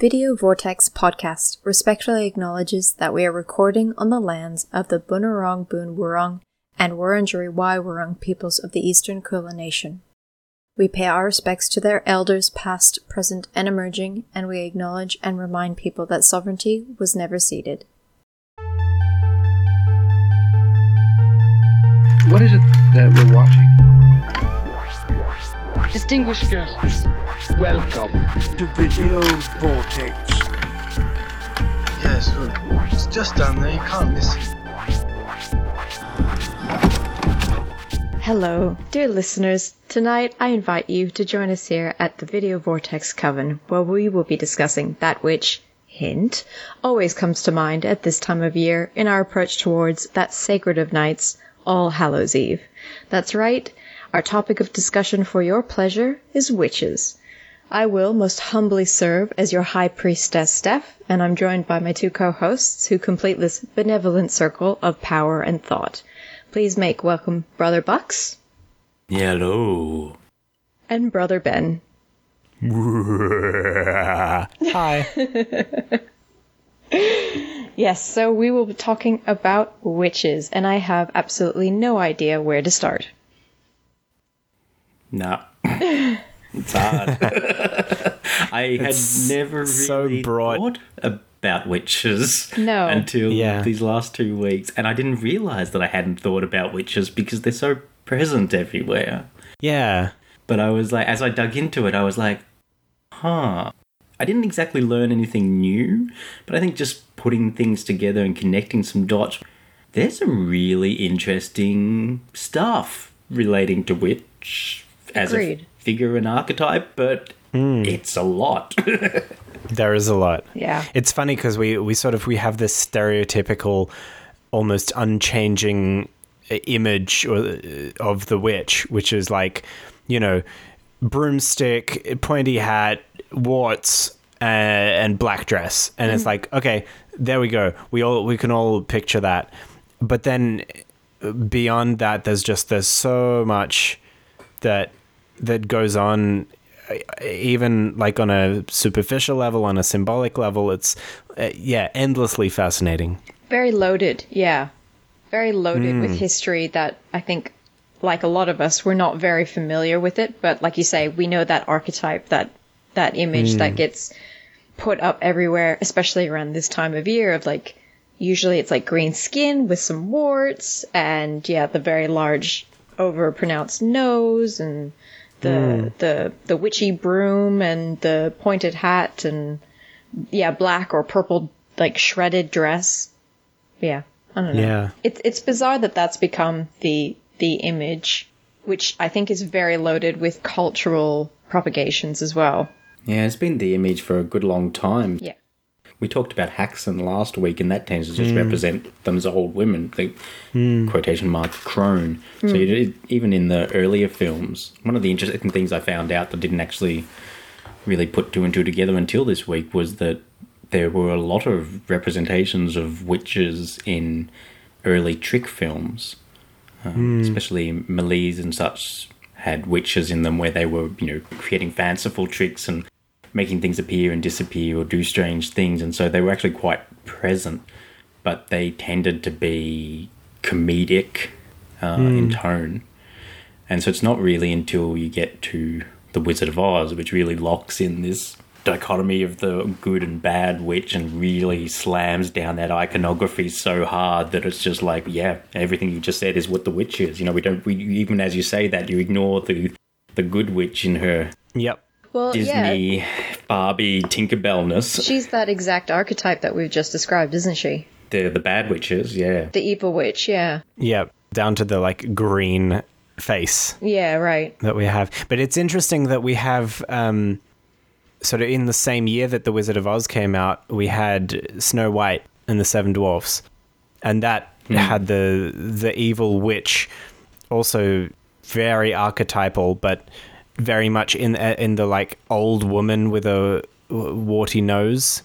Video Vortex podcast respectfully acknowledges that we are recording on the lands of the Bunurong Boon Wurrung and Wurundjeri Wai Wurrung peoples of the Eastern Kulin Nation. We pay our respects to their elders past, present, and emerging, and we acknowledge and remind people that sovereignty was never ceded. What is it that we're watching? Distinguished guests, welcome. to Video Vortex. Yes, look, it's just down there. Eh? You can't miss it. Hello, dear listeners. Tonight I invite you to join us here at the Video Vortex Coven, where we will be discussing that which, hint, always comes to mind at this time of year in our approach towards that sacred of nights, All Hallows Eve. That's right, our topic of discussion for your pleasure is witches. I will most humbly serve as your high priestess, Steph, and I'm joined by my two co-hosts who complete this benevolent circle of power and thought. Please make welcome Brother Bucks Hello. and Brother Ben. Hi. Yes, so we will be talking about witches, and I have absolutely no idea where to start. No. it's hard. I had never so really broad. thought about witches No. until Yeah. these last two weeks, and I didn't realize that I hadn't thought about witches because they're so present everywhere. Yeah. But I was like, as I dug into it, I was like, huh. I didn't exactly learn anything new, but I think just putting things together and connecting some dots, there's some really interesting stuff relating to witch as Agreed. a figure and archetype, but it's a lot. There is a lot. Yeah. It's funny because we, we sort of we have this stereotypical, almost unchanging uh, image uh, of the witch, which is like, you know, broomstick, pointy hat, warts, uh, and black dress, and it's like, okay, there we go. We all we can all picture that, but then uh, beyond that, there's just there's so much that that goes on even like on a superficial level on a symbolic level it's uh, yeah endlessly fascinating Very loaded, yeah. Very loaded with history that I think, like a lot of us, we're not very familiar with it. But like you say, we know that archetype, that that image that gets put up everywhere, especially around this time of year. Of like, usually it's like green skin with some warts, and yeah, the very large, over pronounced nose, and the hmm. the the witchy broom, and the pointed hat, and yeah, black or purple like shredded dress. Yeah, I don't know. yeah It's it's bizarre that that's become the the image, which I think is very loaded with cultural propagations as well. yeah, it's been the image for a good long time. Yeah. We talked about Häxan last week, and that tends to just hmm. represent them as old women, the hmm. quotation mark crone. So hmm. you did, even in the earlier films, one of the interesting things I found out that didn't actually really put two and two together until this week was that there were a lot of representations of witches in early trick films, um, especially Méliès and such had witches in them where they were, you know, creating fanciful tricks and making things appear and disappear or do strange things, and so they were actually quite present, but they tended to be comedic uh, in tone. And so it's not really until you get to The Wizard of Oz, which really locks in this dichotomy of the good and bad witch and really slams down that iconography so hard that it's just like, yeah, everything you just said is what the witch is. You know, we don't, we, even as you say that, you ignore the, the good witch in her yep Well, Disney Barbie Tinkerbellness. she's that exact archetype that we've just described, isn't she? The the bad witches, yeah. The evil witch. Yeah. yep down to the like green face Yeah. Right. that we have but it's interesting that we have um sort of in the same year that the wizard of oz came out we had snow white and the seven dwarfs and that had the the evil witch also very archetypal but very much in uh, in the like old woman with a warty nose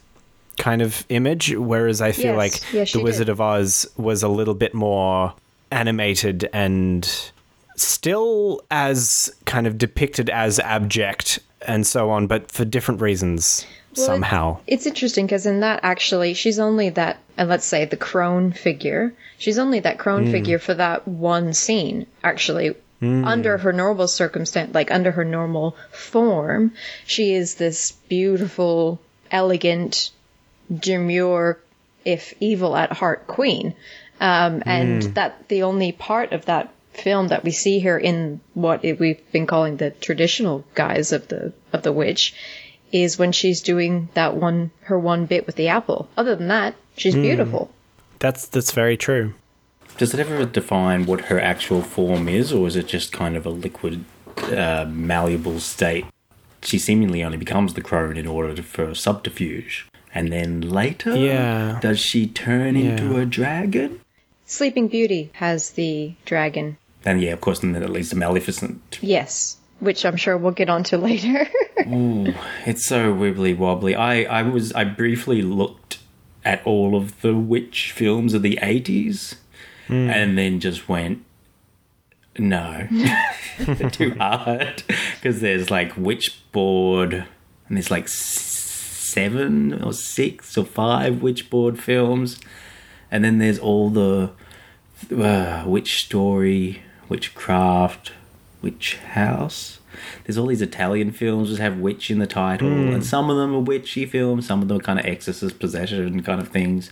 kind of image whereas i feel Yes. like she the wizard did. of oz was a little bit more animated and still as kind of depicted as abject and so on but for different reasons Well, somehow. It's interesting because in that actually, she's only that, and let's say the crone figure. She's only that crone hmm. figure for that one scene. Actually, Hmm. under her normal circumstance, like under her normal form, she is this beautiful, elegant, demure, if evil at heart, queen. Um, and hmm. that the only part of that film that we see her in what it, we've been calling the traditional guise of the of the witch is when she's doing that one her one bit with the apple. Other than that, she's hmm. beautiful. That's that's very true. Does it ever define what her actual form is, or is it just kind of a liquid, uh, malleable state? She seemingly only becomes the crone in order to, for subterfuge. And then later, Yeah. does she turn into a dragon? Sleeping Beauty has the dragon. And yeah, of course, and then it leads to Maleficent. Yes, which I'm sure we'll get onto later. Ooh, It's so wibbly wobbly. I, I was I briefly looked at all of the witch films of the eighties, and then just went, no, too hard. Because there's like Witchboard, and there's like seven or six or five Witchboard films, and then there's all the uh, Witch Story, Witchcraft, Witch House. There's all these Italian films that have witch in the title, and some of them are witchy films, some of them are kind of exorcist possession kind of things.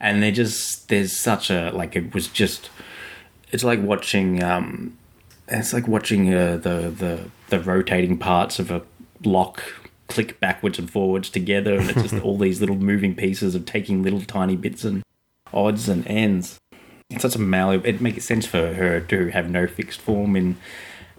And they're just there's such a like it was just it's like watching um it's like watching uh, the the the rotating parts of a lock click backwards and forwards together, and it's just all these little moving pieces of taking little tiny bits and odds and ends. It's such a malleable. It makes sense for her to have no fixed form in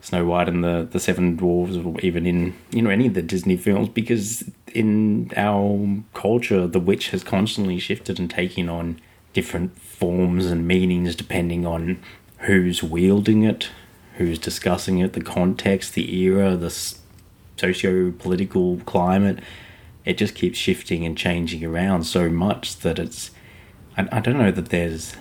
Snow White and the the Seven Dwarves, or even in you know any of the Disney films, because in our culture, the witch has constantly shifted and taken on different forms and meanings depending on who's wielding it, who's discussing it, the context, the era, the socio-political climate. It just keeps shifting and changing around so much that it's. I, I don't know that there's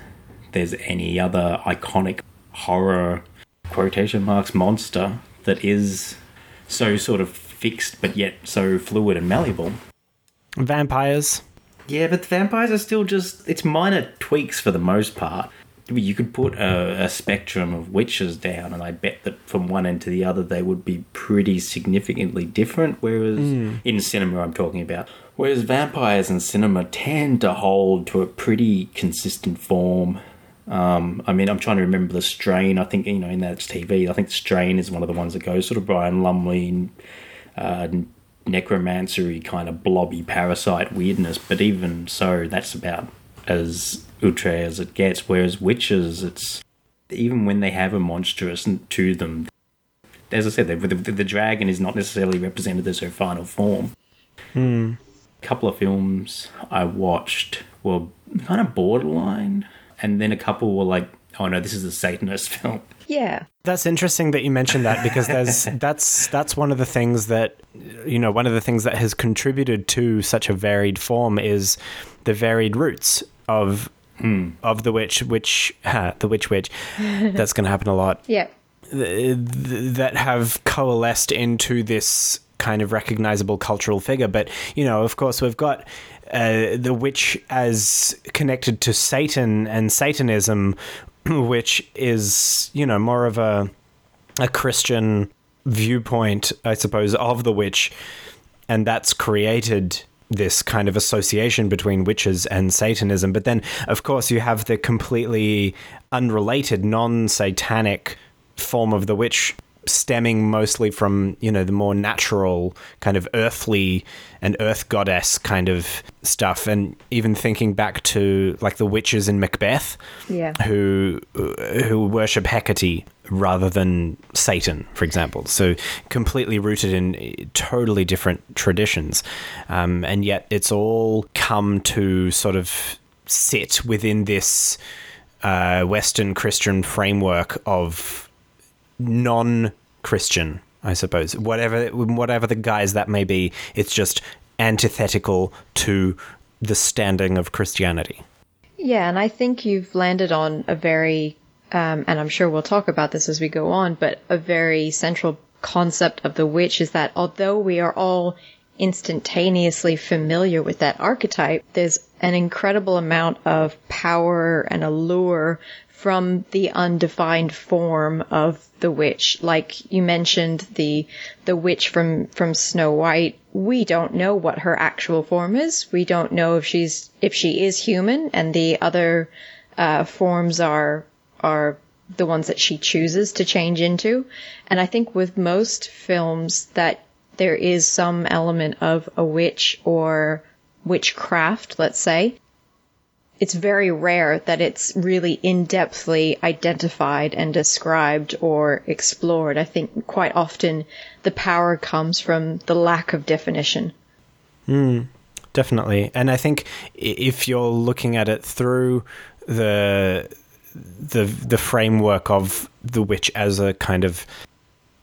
there's any other iconic horror quotation marks monster that is so sort of fixed but yet so fluid and malleable. Vampires. Yeah, but vampires are still just it's minor tweaks for the most part. You could put a, a spectrum of witches down, and I bet that from one end to the other they would be pretty significantly different. Whereas hmm. in cinema, I'm talking about, whereas vampires in cinema tend to hold to a pretty consistent form. Um, I mean, I'm trying to remember the strain. I think you know in that TV, I think the strain is one of the ones that goes sort of Brian Lumley, uh, necromancery kind of blobby parasite weirdness. But even so, that's about as outre as it gets. Whereas witches, it's even when they have a monstrous to them. As I said, the, the, the dragon is not necessarily represented as her final form. A couple of films I watched were kind of borderline, and then a couple were like, "Oh no, this is a Satanist film." yeah. That's interesting that you mentioned that because there's that's that's one of the things that you know one of the things that has contributed to such a varied form is the varied roots of hmm. of the witch which ha, the witch witch that's going to happen a lot Yeah. th- that have coalesced into this kind of recognizable cultural figure. But, you know, of course, we've got uh, the witch as connected to Satan and Satanism, which is, you know, more of a, a Christian viewpoint, I suppose, of the witch. And that's created this kind of association between witches and Satanism. But then, of course, you have the completely unrelated, non satanic form of the witch stemming mostly from you know the more natural kind of earthly and earth goddess kind of stuff and even thinking back to like the witches in Macbeth Yeah. who who worship Hecate rather than Satan, for example. So completely rooted in totally different traditions, um, and yet it's all come to sort of sit within this uh, Western Christian framework of non-Christian, I suppose. Whatever whatever the guise that may be, it's just antithetical to the standing of Christianity. Yeah, and I think you've landed on a very, um, and I'm sure we'll talk about this as we go on, but a very central concept of the witch is that although we are all instantaneously familiar with that archetype, there's an incredible amount of power and allure from the undefined form of the witch. Like you mentioned, the the witch from from Snow White. We don't know what her actual form is. We don't know if she's if she is human, and the other uh, forms are are the ones that she chooses to change into. And I think with most films that there is some element of a witch or witchcraft, let's say, it's very rare that it's really in-depthly identified and described or explored. I think quite often the power comes from the lack of definition. Hmm, definitely. And I think if you're looking at it through the the the framework of the witch as a kind of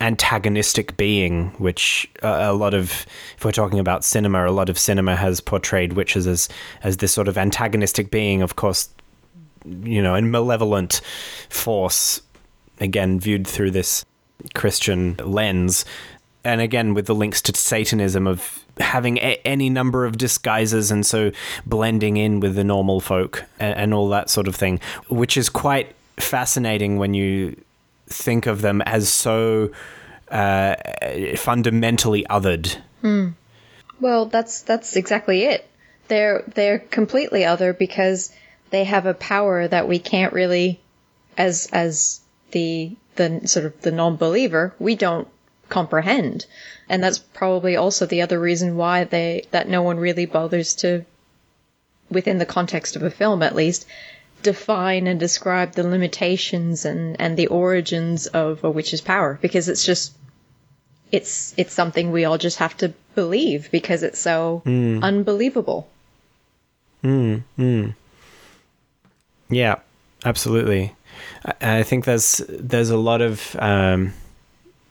antagonistic being, which uh, a lot of, if we're talking about cinema, a lot of cinema has portrayed witches as as this sort of antagonistic being. Of course, you know, and malevolent force. Again, viewed through this Christian lens, and again with the links to Satanism of having a- any number of disguises and so blending in with the normal folk and, and all that sort of thing, which is quite fascinating when you think of them as so uh, fundamentally othered. Well, that's that's exactly it. They're they're completely other because they have a power that we can't really, as as the the sort of the non-believer, we don't comprehend, and that's probably also the other reason why they that no one really bothers to, within the context of a film at least, define and describe the limitations and and the origins of a witch's power because it's just it's it's something we all just have to believe because it's so hmm. unbelievable. Hmm, hmm. Yeah, absolutely. I, I think there's there's a lot of um,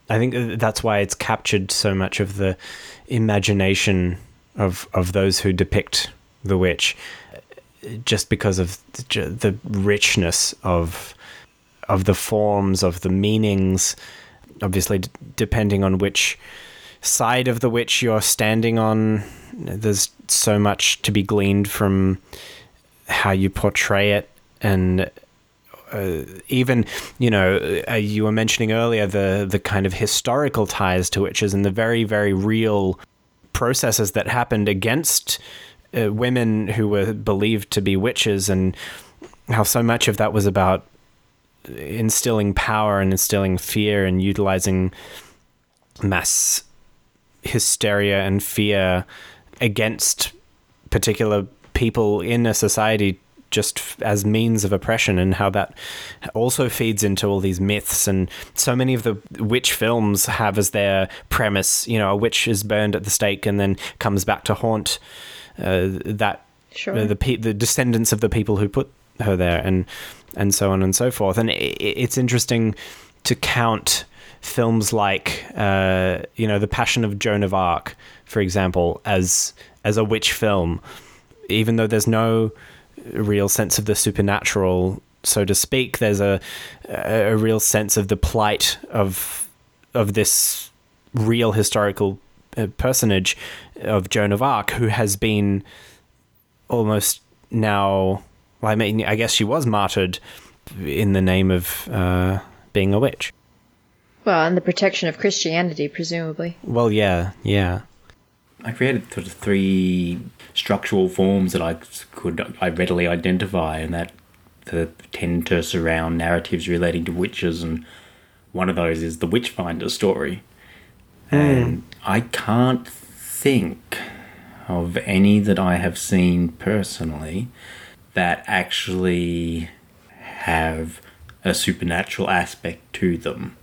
I think that's why it's captured so much of the imagination of of those who depict the witch, just because of the, richness of of the forms of the meanings. Obviously, d- depending on which side of the witch you're standing on, there's so much to be gleaned from how you portray it and uh, even you know uh, you were mentioning earlier the the kind of historical ties to witches and the very very real processes that happened against uh, women who were believed to be witches and how so much of that was about instilling power and instilling fear and utilizing mass hysteria and fear against particular people in a society just as means of oppression and how that also feeds into all these myths. And so many of the witch films have as their premise you know a witch is burned at the stake and then comes back to haunt that Sure. the the, pe- the descendants of the people who put her there and and so on and so forth and i i- it's interesting to count films like uh, you know the Passion of Joan of Arc, for example, as as a witch film, even though there's no real sense of the supernatural, so to speak. There's a a real sense of the plight of of this real historical uh, personage of Joan of Arc, who has been almost now. Well, I mean, I guess she was martyred in the name of uh, being a witch. Well, and the protection of Christianity, presumably. Well, yeah, yeah. I created sort of three structural forms that I could I readily identify, and that that tend to surround narratives relating to witches, and one of those is the Witchfinder story. And I can't think of any that I have seen personally that actually have a supernatural aspect to them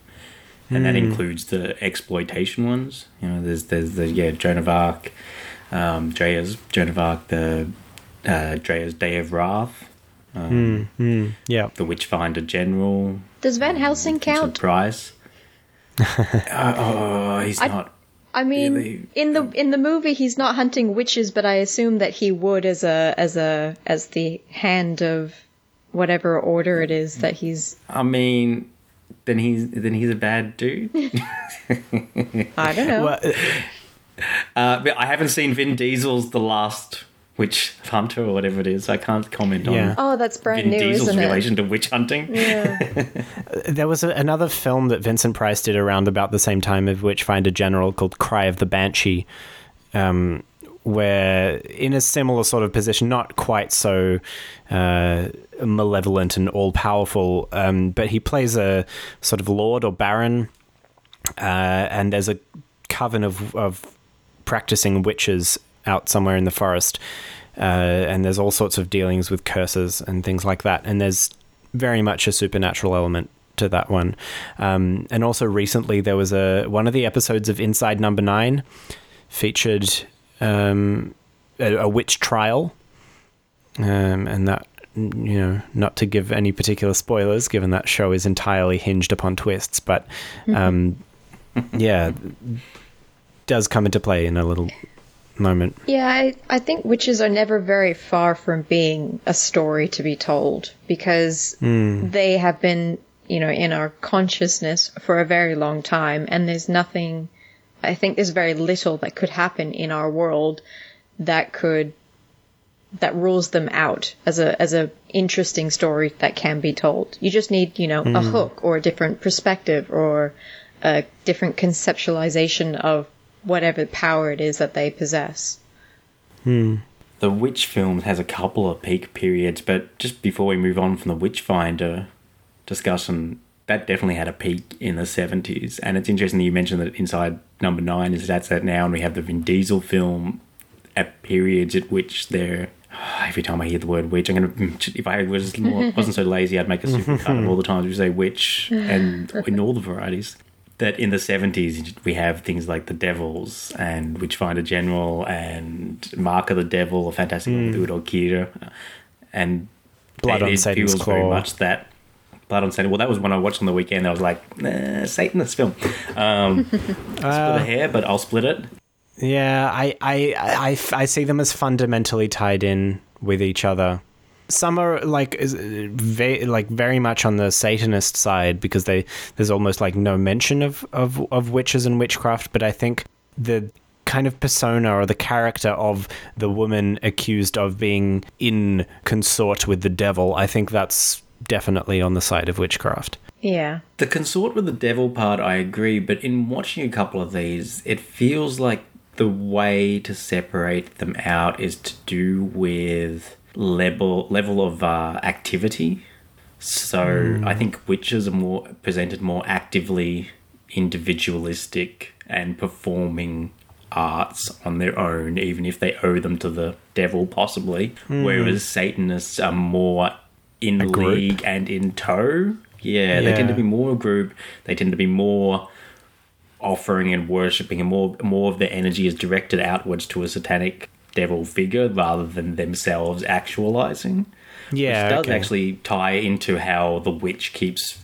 and that includes the exploitation ones. You know, there's there's the yeah Joan of Arc, um, Dreyer's Joan of Arc, the uh, Dreyer's Day of Wrath, um, Yeah. the Witchfinder General, Does Van Helsing Vincent count? Price. uh, oh, he's I- not. I mean, Really? in the in the movie, he's not hunting witches, but I assume that he would as a as a as the hand of whatever order it is that he's. I mean, then he's then he's a bad dude. I don't know. Well, uh, Uh, but I haven't seen Vin Diesel's The Last Witch Hunter or whatever it is. I can't comment Yeah. on Oh, that's brand Vin new, Diesel's isn't it? relation to witch hunting. Yeah. There was a, another film that Vincent Price did around about the same time of Witchfinder General called Cry of the Banshee, um, where in a similar sort of position, not quite so uh, malevolent and all powerful, um, but he plays a sort of lord or baron, uh, and there's a coven of, of practicing witches out somewhere in the forest. Uh, and there's all sorts of dealings with curses and things like that. And there's very much a supernatural element to that one. Um, and also recently there was a one of the episodes of Inside Number Nine featured um, a, a witch trial, um, and that you know not to give any particular spoilers, given that show is entirely hinged upon twists, but um, yeah, does come into play in a little moment. Yeah, I, I think witches are never very far from being a story to be told because hmm. they have been, you know, in our consciousness for a very long time, and there's nothing. I think there's very little that could happen in our world that could that rules them out as a as a interesting story that can be told. You just need, you know, a hmm. hook or a different perspective or a different conceptualization of whatever power it is that they possess. Hmm. The Witch film has a couple of peak periods, but just before we move on from the Witchfinder discussion, that definitely had a peak in the 70s. And it's interesting that you mentioned that Inside Number 9 is that's that now, and we have the Vin Diesel film at periods at which they're. Every time I hear the word witch, I'm gonna. If I was more, wasn't so lazy, I'd make a supercut of all the times we say witch, and in all the varieties. That in the 70s we have things like the Devils and Witchfinder General and Mark of the Devil, a fantastic with Udo Kier, and Blood on Satan's feels very much that Blood on Satan. Well, that was when I watched on the weekend. I was like, nah, Satanist film. Um, split a hair, but I'll split it. Yeah, I, I, I, I see them as fundamentally tied in with each other. Some are like is- ve- like very much on the Satanist side because they there's almost like no mention of, of, of witches and witchcraft, but I think the kind of persona or the character of the woman accused of being in consort with the devil, I think that's definitely on the side of witchcraft. Yeah. The consort with the devil part, I agree, but in watching a couple of these, it feels like the way to separate them out is to do with level level of uh, activity. So I think witches are more presented more actively individualistic and performing arts on their own, even if they owe them to the devil, possibly. Whereas Satanists are more in group. league and in tow. Yeah, they tend to be more a group. They tend to be more offering and worshipping, and more more of their energy is directed outwards to a satanic devil figure rather than themselves actualizing. Yeah, which does okay. actually tie into how the witch keeps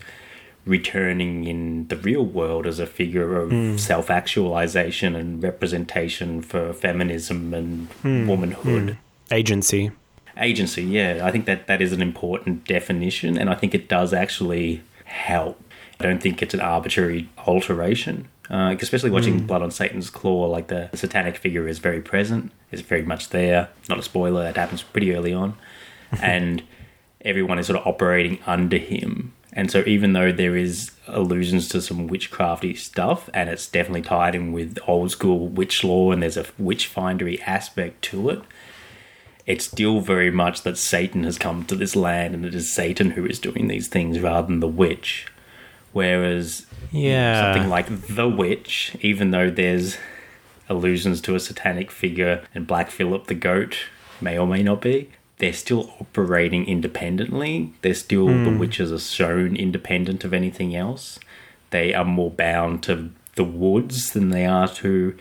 returning in the real world as a figure of Hmm. self actualization and representation for feminism and Hmm. womanhood agency. agency yeah i think that that is an important definition and i think it does actually help i don't think it's an arbitrary alteration uh, especially watching blood on satan's claw like the, the satanic figure is very present is very much there. Not a spoiler that happens pretty early on. And everyone is sort of operating under him. And so even though there is allusions to some witchcrafty stuff and it's definitely tied in with old school witch law and there's a witch findery aspect to it it's still very much that Satan has come to this land and it is Satan who is doing these things rather than the witch. Whereas Yeah. something like the witch, even though there's allusions to a satanic figure and Black Philip the goat may or may not be, they're still operating independently. They're still the hmm. witches are shown independent of anything else. They are more bound to the woods than they are to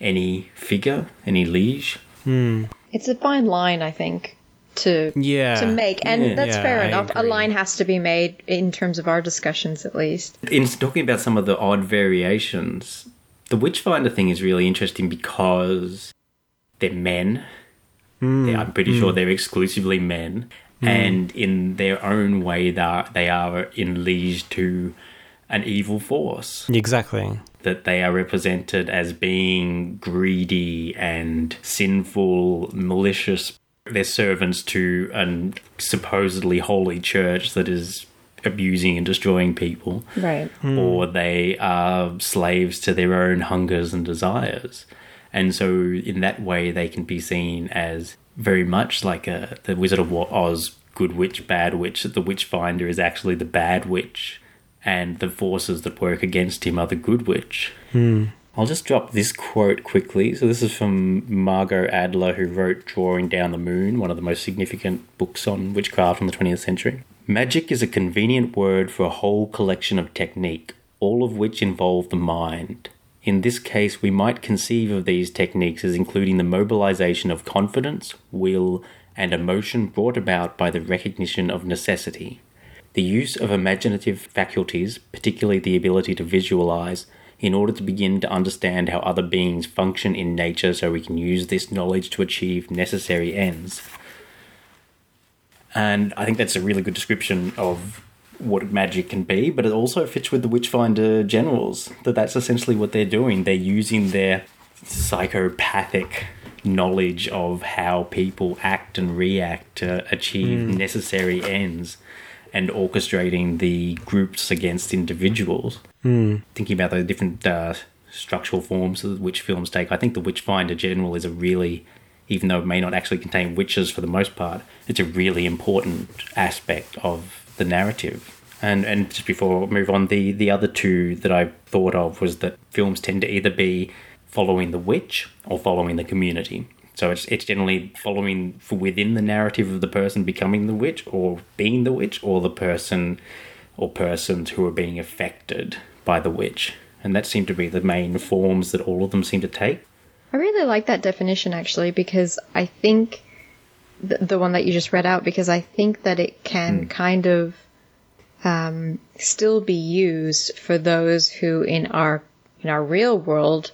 any figure, any liege. Hmm. It's a fine line, I think, to Yeah. to make, and Yeah. that's Yeah, fair I enough. A line has to be made in terms of our discussions, at least. in talking about some of the odd variations, the Witchfinder thing is really interesting because they're men. Hmm. They- I'm pretty sure hmm. they're exclusively men, hmm. and in their own way, they are, they are in liege to an evil force. Exactly. That they are represented as being greedy and sinful, malicious. They're servants to a supposedly holy church that is abusing and destroying people. Right. Hmm. Or they are slaves to their own hungers and desires. And so, in that way, they can be seen as very much like a, the Wizard of Oz good witch, bad witch. The witch finder is actually the bad witch, and the forces that work against him are the good witch. Hmm. I'll just drop this quote quickly. So, this is from Margot Adler, who wrote Drawing Down the Moon, one of the most significant books on witchcraft in the 20th century. Magic is a convenient word for a whole collection of technique, all of which involve the mind. In this case, we might conceive of these techniques as including the mobilization of confidence, will, and emotion brought about by the recognition of necessity. The use of imaginative faculties, particularly the ability to visualize, in order to begin to understand how other beings function in nature so we can use this knowledge to achieve necessary ends. And I think that's a really good description of what magic can be, but it also fits with the Witchfinder generals. That that's essentially what they're doing. They're using their psychopathic knowledge of how people act and react to achieve hmm. necessary ends and orchestrating the groups against individuals. Thinking about the different uh, structural forms witch films take, I think the Witchfinder general is a really, even though it may not actually contain witches for the most part, it's a really important aspect of the narrative. And and just before I move on, the the other two that I thought of was that films tend to either be following the witch or following the community. So it's it's generally following within the narrative of the person becoming the witch or being the witch or the person or persons who are being affected by the witch. And that seemed to be the main forms that all of them seem to take. I really like that definition actually because I think the, the one that you just read out because I think that it can kind of um, still be used for those who in our in our real world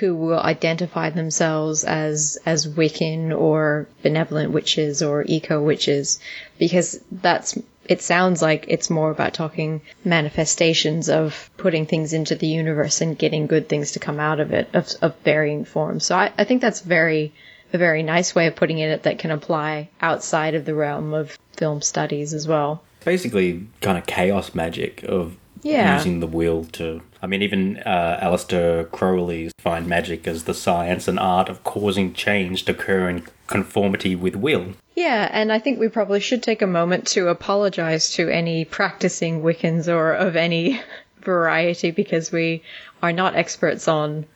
who will identify themselves as as Wiccan or benevolent witches or eco witches because that's it sounds like it's more about talking manifestations of putting things into the universe and getting good things to come out of it of, of varying forms. So I, I think that's very a very nice way of putting it that can apply outside of the realm of film studies as well. Basically, kind of chaos magic of Yeah. using the will to. I mean, even uh, Aleister Crowley find magic as the science and art of causing change to occur in conformity with will. Yeah, and I think we probably should take a moment to apologize to any practicing Wiccans or of any variety because we are not experts on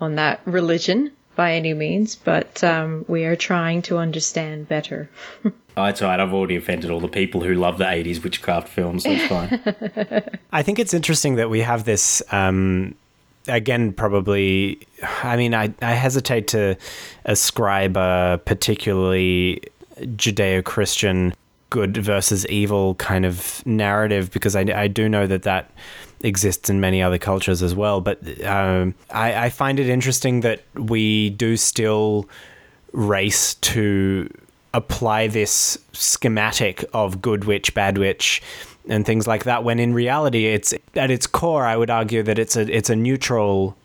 on that religion by any means, but um, we are trying to understand better. Oh, it's alright. I've already offended all the people who love the '80s witchcraft films. So it's fine. I think it's interesting that we have this. Um, again, probably. I mean, I, I hesitate to ascribe a particularly Judeo Christian good versus evil kind of narrative because I, I do know that that exists in many other cultures as well. But um, I, I find it interesting that we do still race to apply this schematic of good witch, bad witch, and things like that. When in reality, it's at its core, I would argue that it's a it's a neutral.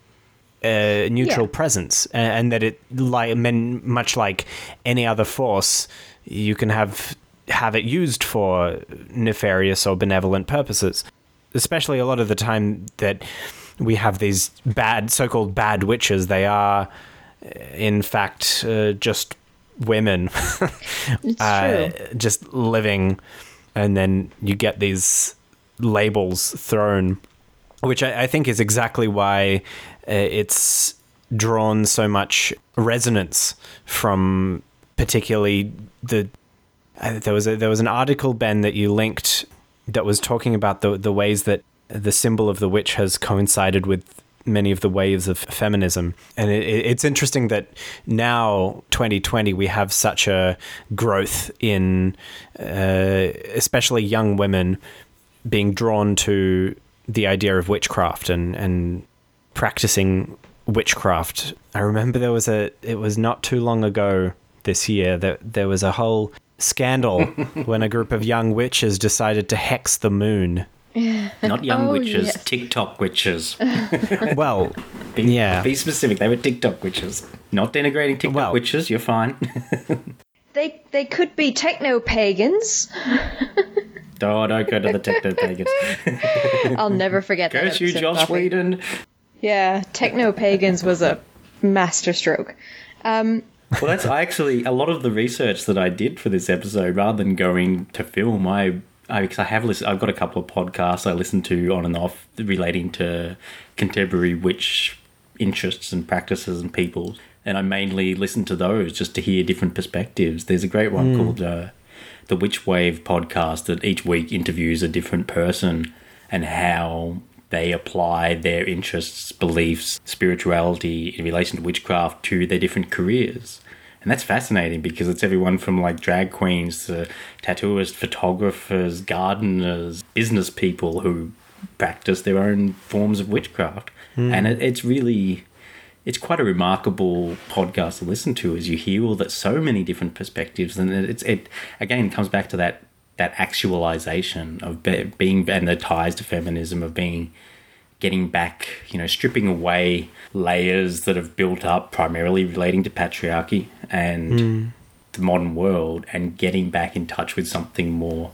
Uh, neutral Yeah. presence, and that it like men much like any other force, you can have have it used for nefarious or benevolent purposes. Especially a lot of the time that we have these bad, so-called bad witches, they are uh, in fact uh, just women uh, just living, and then you get these labels thrown, which I, I think is exactly why it's drawn so much resonance from particularly the. Uh, there was a, there was an article Ben that you linked that was talking about the the ways that the symbol of the witch has coincided with many of the waves of feminism. And it, it- it's interesting that now, 2020, we have such a growth in uh, especially young women being drawn to the idea of witchcraft and, and practicing witchcraft. I remember there was a, it was not too long ago this year that there was a whole scandal when a group of young witches decided to hex the moon Not young Oh, witches, yes. TikTok witches. Well, Be, Yeah. Be specific. They were TikTok witches. Not denigrating TikTok Well- witches. You're fine. They they could be techno pagans. oh, don't go to the techno pagans. I'll never forget that. Curse you, Joss Buffy. Whedon. Yeah, techno pagans was a masterstroke. Um, Well, that's I actually a lot of the research that I did for this episode. Rather than going to film, I I, because I have listened. I've got a couple of podcasts I listen to on and off relating to contemporary witch interests and practices and people, and I mainly listen to those just to hear different perspectives. There's a great one called uh, the Witch Wave podcast that each week interviews a different person and how they apply their interests, beliefs, spirituality in relation to witchcraft to their different careers. And that's fascinating because it's everyone from like drag queens to tattooists, photographers, gardeners, business people who practice their own forms of witchcraft. Hmm. And it, it's really, it's quite a remarkable podcast to listen to as you hear all that so many different perspectives. And it- it's, it again comes back to that, that actualization of be, being, and the ties to feminism of being getting back, you know, stripping away layers that have built up primarily relating to patriarchy and hmm. the modern world and getting back in touch with something more.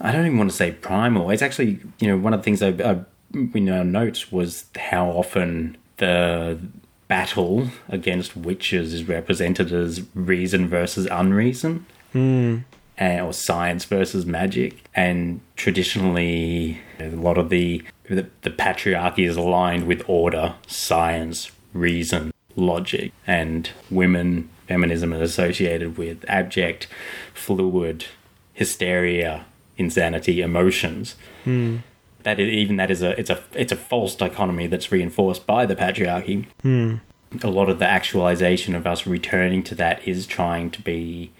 I don't even want to say primal. It's actually, you know, one of the things I, I in our notes was how often the battle against witches is represented as reason versus unreason and, Uh, or science versus magic. And traditionally, a lot of the, the the patriarchy is aligned with order, science, reason, logic, and women feminism is associated with abject, fluid, hysteria, insanity, emotions. Hmm. That is, even that is a it's a it's a false dichotomy that's reinforced by the patriarchy hmm. a lot of the actualization of us returning to that is trying to be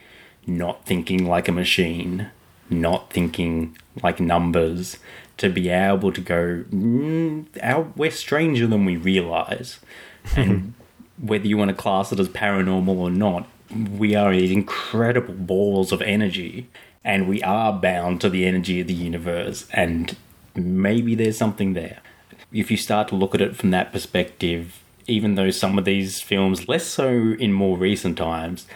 not thinking like a machine, not thinking like numbers, to be able to go, mm, our, we're stranger than we realize. and whether you want to class it as paranormal or not, we are these incredible balls of energy, and we are bound to the energy of the universe, and maybe there's something there if you start to look at it from that perspective, even though some of these films, less so in more recent times,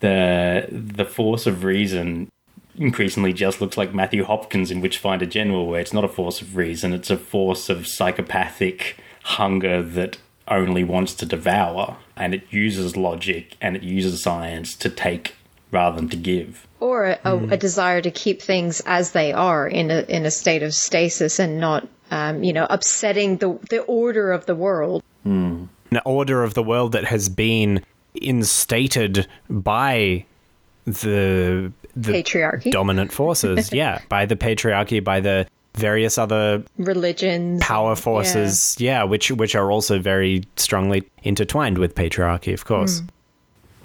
the the force of reason increasingly just looks like Matthew Hopkins in Witchfinder General, where it's not a force of reason, it's a force of psychopathic hunger that only wants to devour, and it uses logic and it uses science to take rather than to give. or a, a, a desire to keep things as they are in a in a state of stasis and not, um, you know, upsetting the the order of the world. an order of the world that has been instated by the the Patriarchy. dominant forces. yeah, by the patriarchy, by the various other Religions, power forces. Yeah. which which are also very strongly intertwined with patriarchy, of course. Hmm.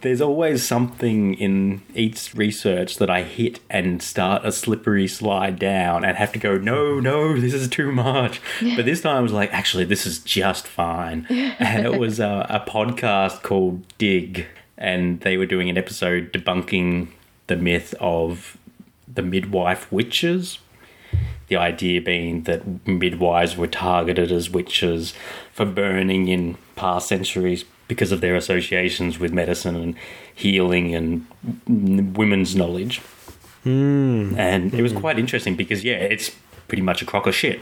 There's always something in each research that I hit and start a slippery slide down and have to go, no, no, this is too much. But this time I was like, actually, this is just fine. And it was a, a podcast called Dig, and they were doing an episode debunking the myth of the midwife witches. The idea being that midwives were targeted as witches for burning in past centuries because of their associations with medicine and healing and women's knowledge. Hmm. And it was hmm. quite interesting because, yeah, it's pretty much a crock of shit.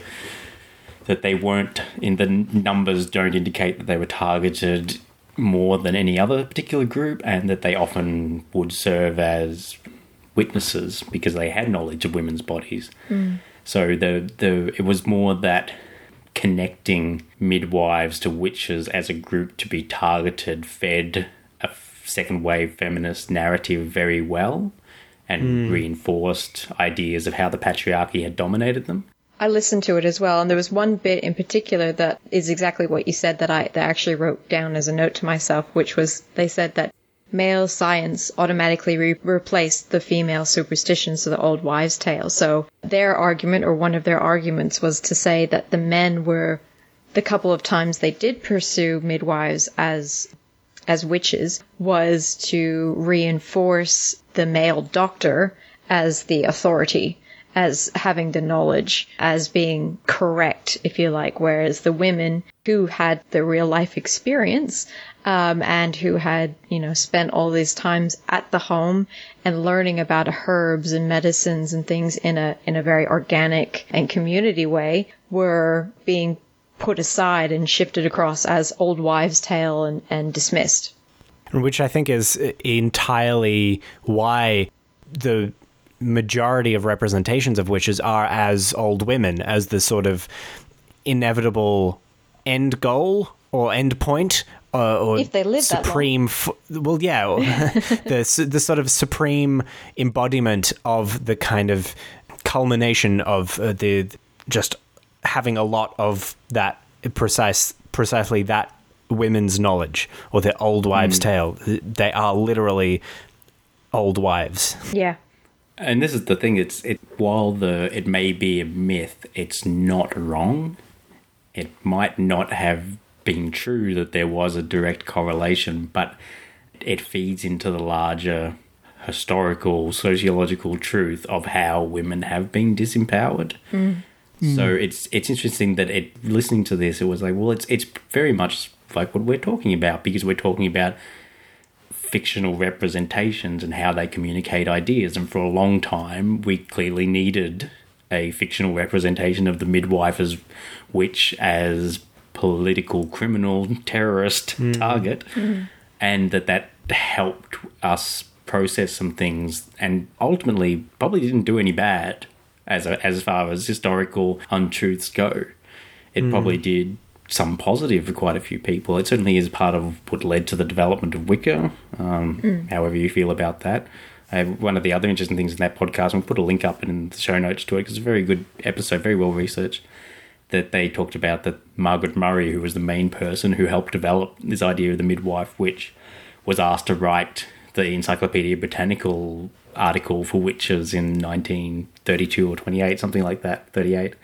That they weren't, in the numbers, don't indicate that they were targeted more than any other particular group, and that they often would serve as witnesses because they had knowledge of women's bodies. Hmm. So the the it was more that connecting midwives to witches as a group to be targeted fed a second wave feminist narrative very well and hmm. reinforced ideas of how the patriarchy had dominated them. I listened to it as well, and there was one bit in particular that is exactly what you said that I that I actually wrote down as a note to myself, which was they said that male science automatically re- replaced the female superstitions of the old wives' tale. So their argument, or one of their arguments, was to say that the men were the couple of times they did pursue midwives as as witches was to reinforce the male doctor as the authority as having the knowledge, as being correct, if you like, whereas the women who had the real life experience um, and who had, you know, spent all these times at the home and learning about herbs and medicines and things in a in a very organic and community way were being put aside and shifted across as old wives' tale and, and dismissed. Which I think is entirely why the majority of representations of witches are as old women, as the sort of inevitable end goal or end point. Uh, or If they live that long. supreme, f- well, yeah, the the sort of supreme embodiment of the kind of culmination of uh, the just having a lot of that precise, precisely that women's knowledge or the old wives' tale. They are literally old wives. Yeah. And this is the thing. It's it while the it may be a myth, it's not wrong. It might not have been true that there was a direct correlation, but it feeds into the larger historical sociological truth of how women have been disempowered. Hmm. So it's it's interesting that it listening to this, it was like, well, it's it's very much like what we're talking about because we're talking about fictional representations and how they communicate ideas. And for a long time, we clearly needed a fictional representation of the midwife as witch as political criminal terrorist target, and that that helped us process some things, and ultimately probably didn't do any bad as a, as far as historical untruths go. It probably did some positive for quite a few people. It certainly is part of what led to the development of Wicca, um, however you feel about that. Uh, one of the other interesting things in that podcast, and we'll put a link up in the show notes to it because it's a very good episode, very well researched, that they talked about that Margaret Murray, who was the main person who helped develop this idea of the midwife witch, was asked to write the Encyclopedia Britannica article for witches in 1932 or 28, something like that, 38.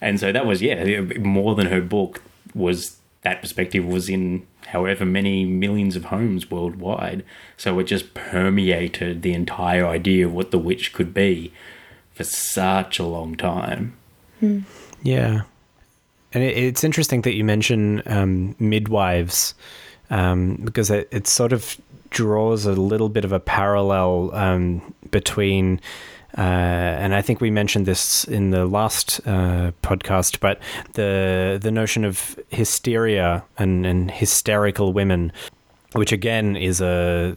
And so that was, yeah, more than her book was that perspective was in however many millions of homes worldwide. So it just permeated the entire idea of what the witch could be for such a long time. Hmm. Yeah. And it, it's interesting that you mention um, midwives um, because it, it sort of draws a little bit of a parallel um, between, uh, and I think we mentioned this in the last uh, podcast, but the the notion of hysteria and, and hysterical women, which again is a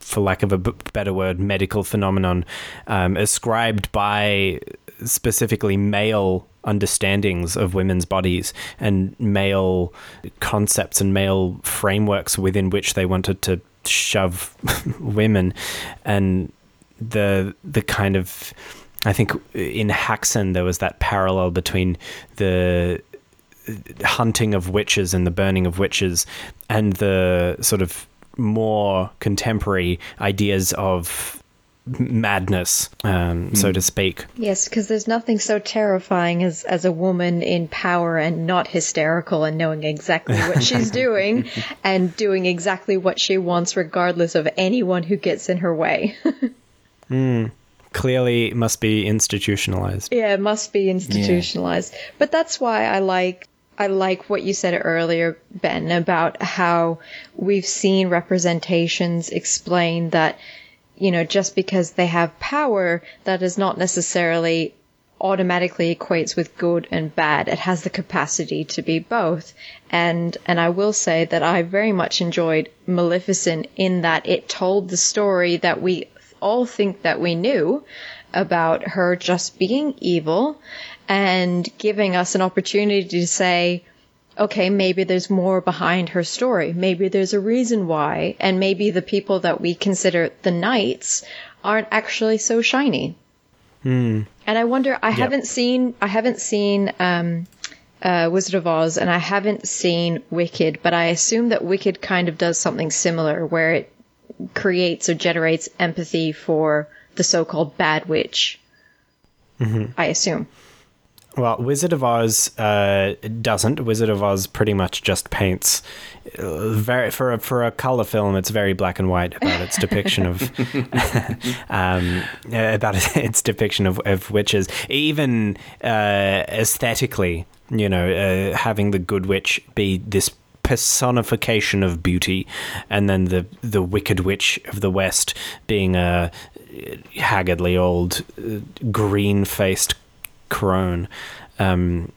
for lack of a better word, medical phenomenon um, ascribed by specifically male understandings of women's bodies and male concepts and male frameworks within which they wanted to shove women. And the the kind of I think in Häxan there was that parallel between the hunting of witches and the burning of witches and the sort of more contemporary ideas of madness, um, so to speak. Yes, because there's nothing so terrifying as as a woman in power and not hysterical and knowing exactly what she's doing and doing exactly what she wants, regardless of anyone who gets in her way. Clearly, it must be institutionalized. yeah, it must be institutionalized. But that's why I like I like what you said earlier, Ben, about how we've seen representations explain that you know just because they have power, that is not necessarily automatically equates with good and bad. It has the capacity to be both. And and I will say that I very much enjoyed Maleficent in that it told the story that we all think that we knew about her just being evil and giving us an opportunity to say, okay, maybe there's more behind her story. Maybe there's a reason why. And maybe the people that we consider the knights aren't actually so shiny. And I wonder, I haven't seen, I haven't seen, um, uh, Wizard of Oz and I haven't seen Wicked, but I assume that Wicked kind of does something similar where it creates or generates empathy for the so-called bad witch. I assume. Well, Wizard of Oz uh, doesn't. Wizard of Oz pretty much just paints uh, very for a, for a color film. It's very black and white about its depiction of um, uh, about its depiction of, of witches. Even uh, aesthetically, you know, uh, having the good witch be this personification of beauty, and then the the wicked witch of the west being a haggardly old uh, green faced crone. Um,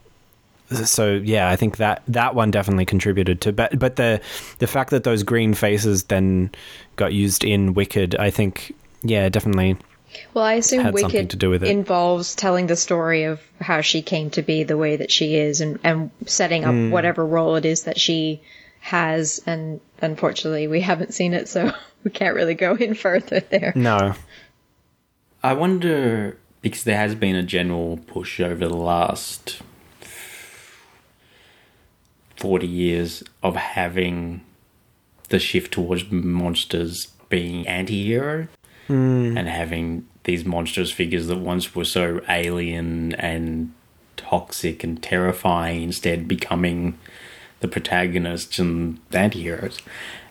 so yeah, I think that that one definitely contributed to. But but the the fact that those green faces then got used in Wicked, I think yeah, definitely. Well, I assume Had Wicked to do with it. involves telling the story of how she came to be the way that she is and, and setting up Hmm. whatever role it is that she has. And unfortunately, we haven't seen it, so we can't really go in further there. No. I wonder because there has been a general push over the last 40 years of having the shift towards monsters being anti-hero hmm. and having these monstrous figures that once were so alien and toxic and terrifying instead becoming the protagonists and the anti-heroes.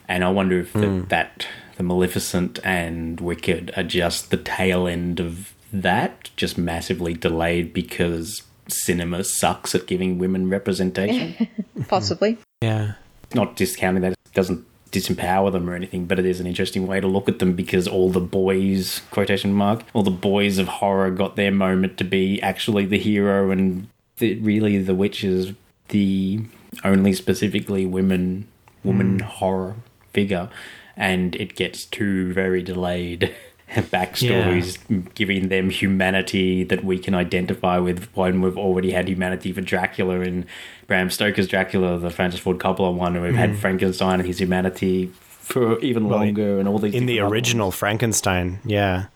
And i wonder if the, that the maleficent and wicked are just the tail end of that just massively delayed because cinema sucks at giving women representation Possibly. Yeah. not discounting that it doesn't disempower them or anything, but it is an interesting way to look at them because all the boys, quotation mark, all the boys of horror got their moment to be actually the hero, and the, really the witch is the only specifically women, woman hmm. horror figure, and it gets too very delayed. Backstories giving them humanity that we can identify with when we've already had humanity for Dracula and Bram Stoker's Dracula, the Francis Ford Coppola one, and we've had mm. Frankenstein and his humanity for even Well, longer, and all these In the original ones. Frankenstein, yeah.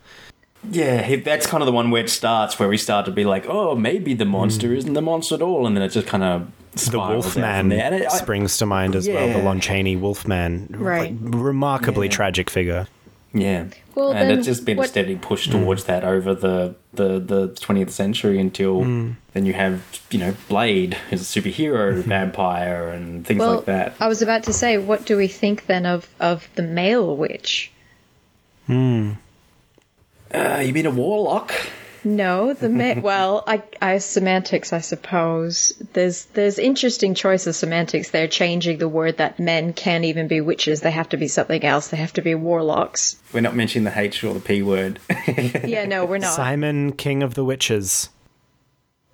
Yeah, that's kind of the one where it starts, where we start to be like, oh, maybe the monster mm. isn't the monster at all, and then it just kind of The spirals out Wolfman. And it- springs to mind as well. The Lon Chaney Wolfman, Right. Like, remarkably Yeah. tragic figure. Yeah. Well, and then it's just been a what- steady push mm. towards that over the, the, the 20th century until mm. then you have, you know, Blade as a superhero, mm-hmm. vampire, and things Well, like that. I was about to say, what do we think then of, of the male witch? Mm. Uh, you mean a warlock? No, the ma- well, I, I semantics, I suppose. There's there's interesting choice of semantics They're changing the word that men can't even be witches; they have to be something else. They have to be warlocks. We're not mentioning the H or the P word. Yeah, no, we're not. Simon, King of the Witches,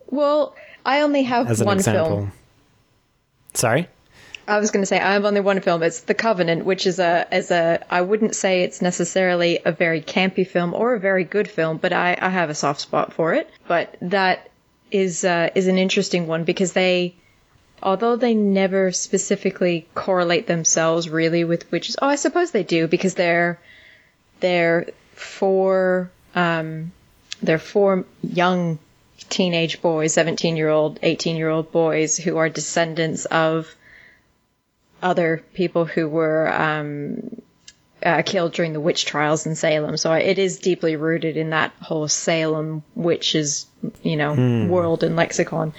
Well, I only have as an one example. film. Sorry? I was going to say I have only one film. It's The Covenant, which is a as a I wouldn't say it's necessarily a very campy film or a very good film, but I, I have a soft spot for it. But that is uh, is an interesting one because they, although they never specifically correlate themselves really with witches. Oh, I suppose they do because they're they're four um, they're four young teenage boys, seventeen year old, eighteen year old boys who are descendants of other people who were um, uh, killed during the witch trials in Salem. So it is deeply rooted in that whole Salem witches, you know, world and lexicon.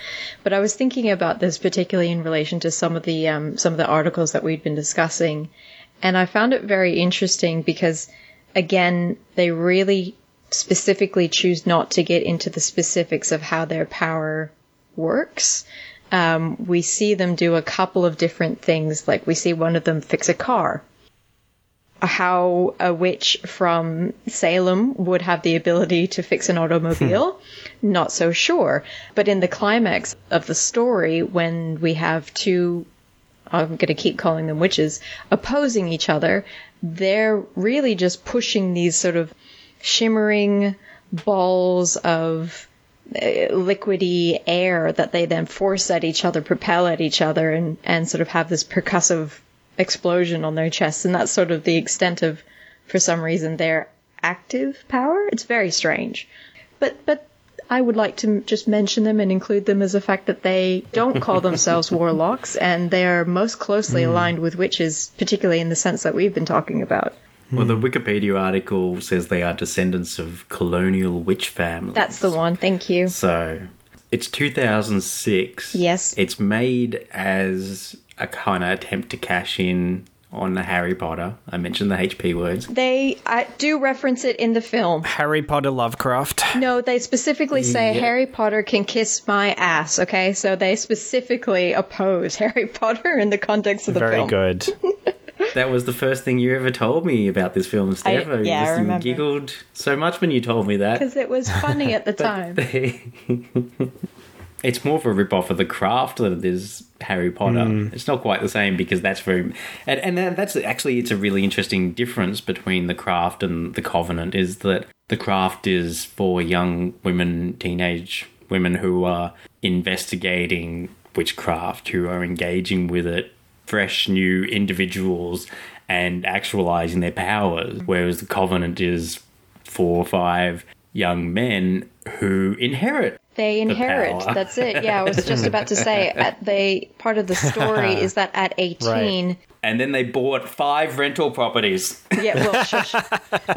But I was thinking about this particularly in relation to some of the um, some of the articles that we'd been discussing, and I found it very interesting because, again, they really specifically choose not to get into the specifics of how their power works um, we see them do a couple of different things. Like we see one of them fix a car. How a witch from Salem would have the ability to fix an automobile, not so sure. But in the climax of the story, when we have two, I'm going to keep calling them witches, opposing each other, they're really just pushing these sort of shimmering balls of Uh, liquidy air that they then force at each other, propel at each other, and, and sort of have this percussive explosion on their chests. And that's sort of the extent of, for some reason, their active power. It's very strange. But, but I would like to just mention them and include them as a fact that they don't call themselves warlocks and they're most closely hmm. aligned with witches, particularly in the sense that we've been talking about. Well, the hmm. Wikipedia article says they are descendants of colonial witch families. That's the one. Thank you. So It's 2006. Yes. It's made as a kind of attempt to cash in on the Harry Potter. I mentioned the HP words. They I do reference it in the film. Harry Potter Lovecraft. No, they specifically say Yeah. Harry Potter can kiss my ass, okay? So they specifically oppose Harry Potter in the context of the Very film. Very good. That was the first thing you ever told me about this film, Steph. I- yeah, I you remember. giggled so much when you told me that. Because it was funny at the time. it's more of a rip-off of the craft than it is Harry Potter. Hmm. It's not quite the same because that's very and, and then that's actually it's a really interesting difference between the craft and the covenant is that the craft is for young women, teenage women who are investigating witchcraft, who are engaging with it, fresh new individuals and actualizing their powers. Whereas the covenant is four or five young men who inherit They inherit. power. That's it. Yeah, I was just about to say. At they part of the story is that at eighteen, and then they bought five rental properties. yeah, well, shush,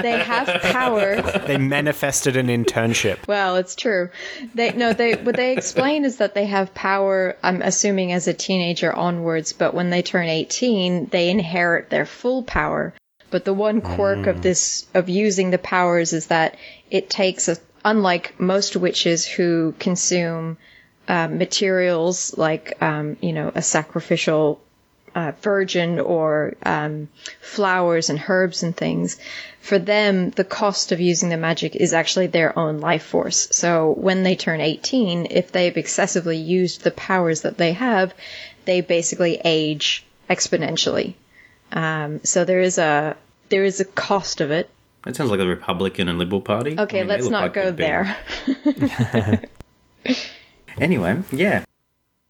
they have power. They manifested an internship. Well, it's true. They no, they what they explain is that they have power. I'm assuming as a teenager onwards, but when they turn 18, they inherit their full power. But the one quirk of mm. this of using the powers is that it takes a unlike most witches who consume uh, materials like um, you know a sacrificial uh, virgin or um, flowers and herbs and things, for them, the cost of using the magic is actually their own life force. So when they turn 18, if they've excessively used the powers that they have, they basically age exponentially. Um, so there is a there is a cost of it. That sounds like the Republican and Liberal Party. Okay, I mean, let's not like go there. Anyway, yeah.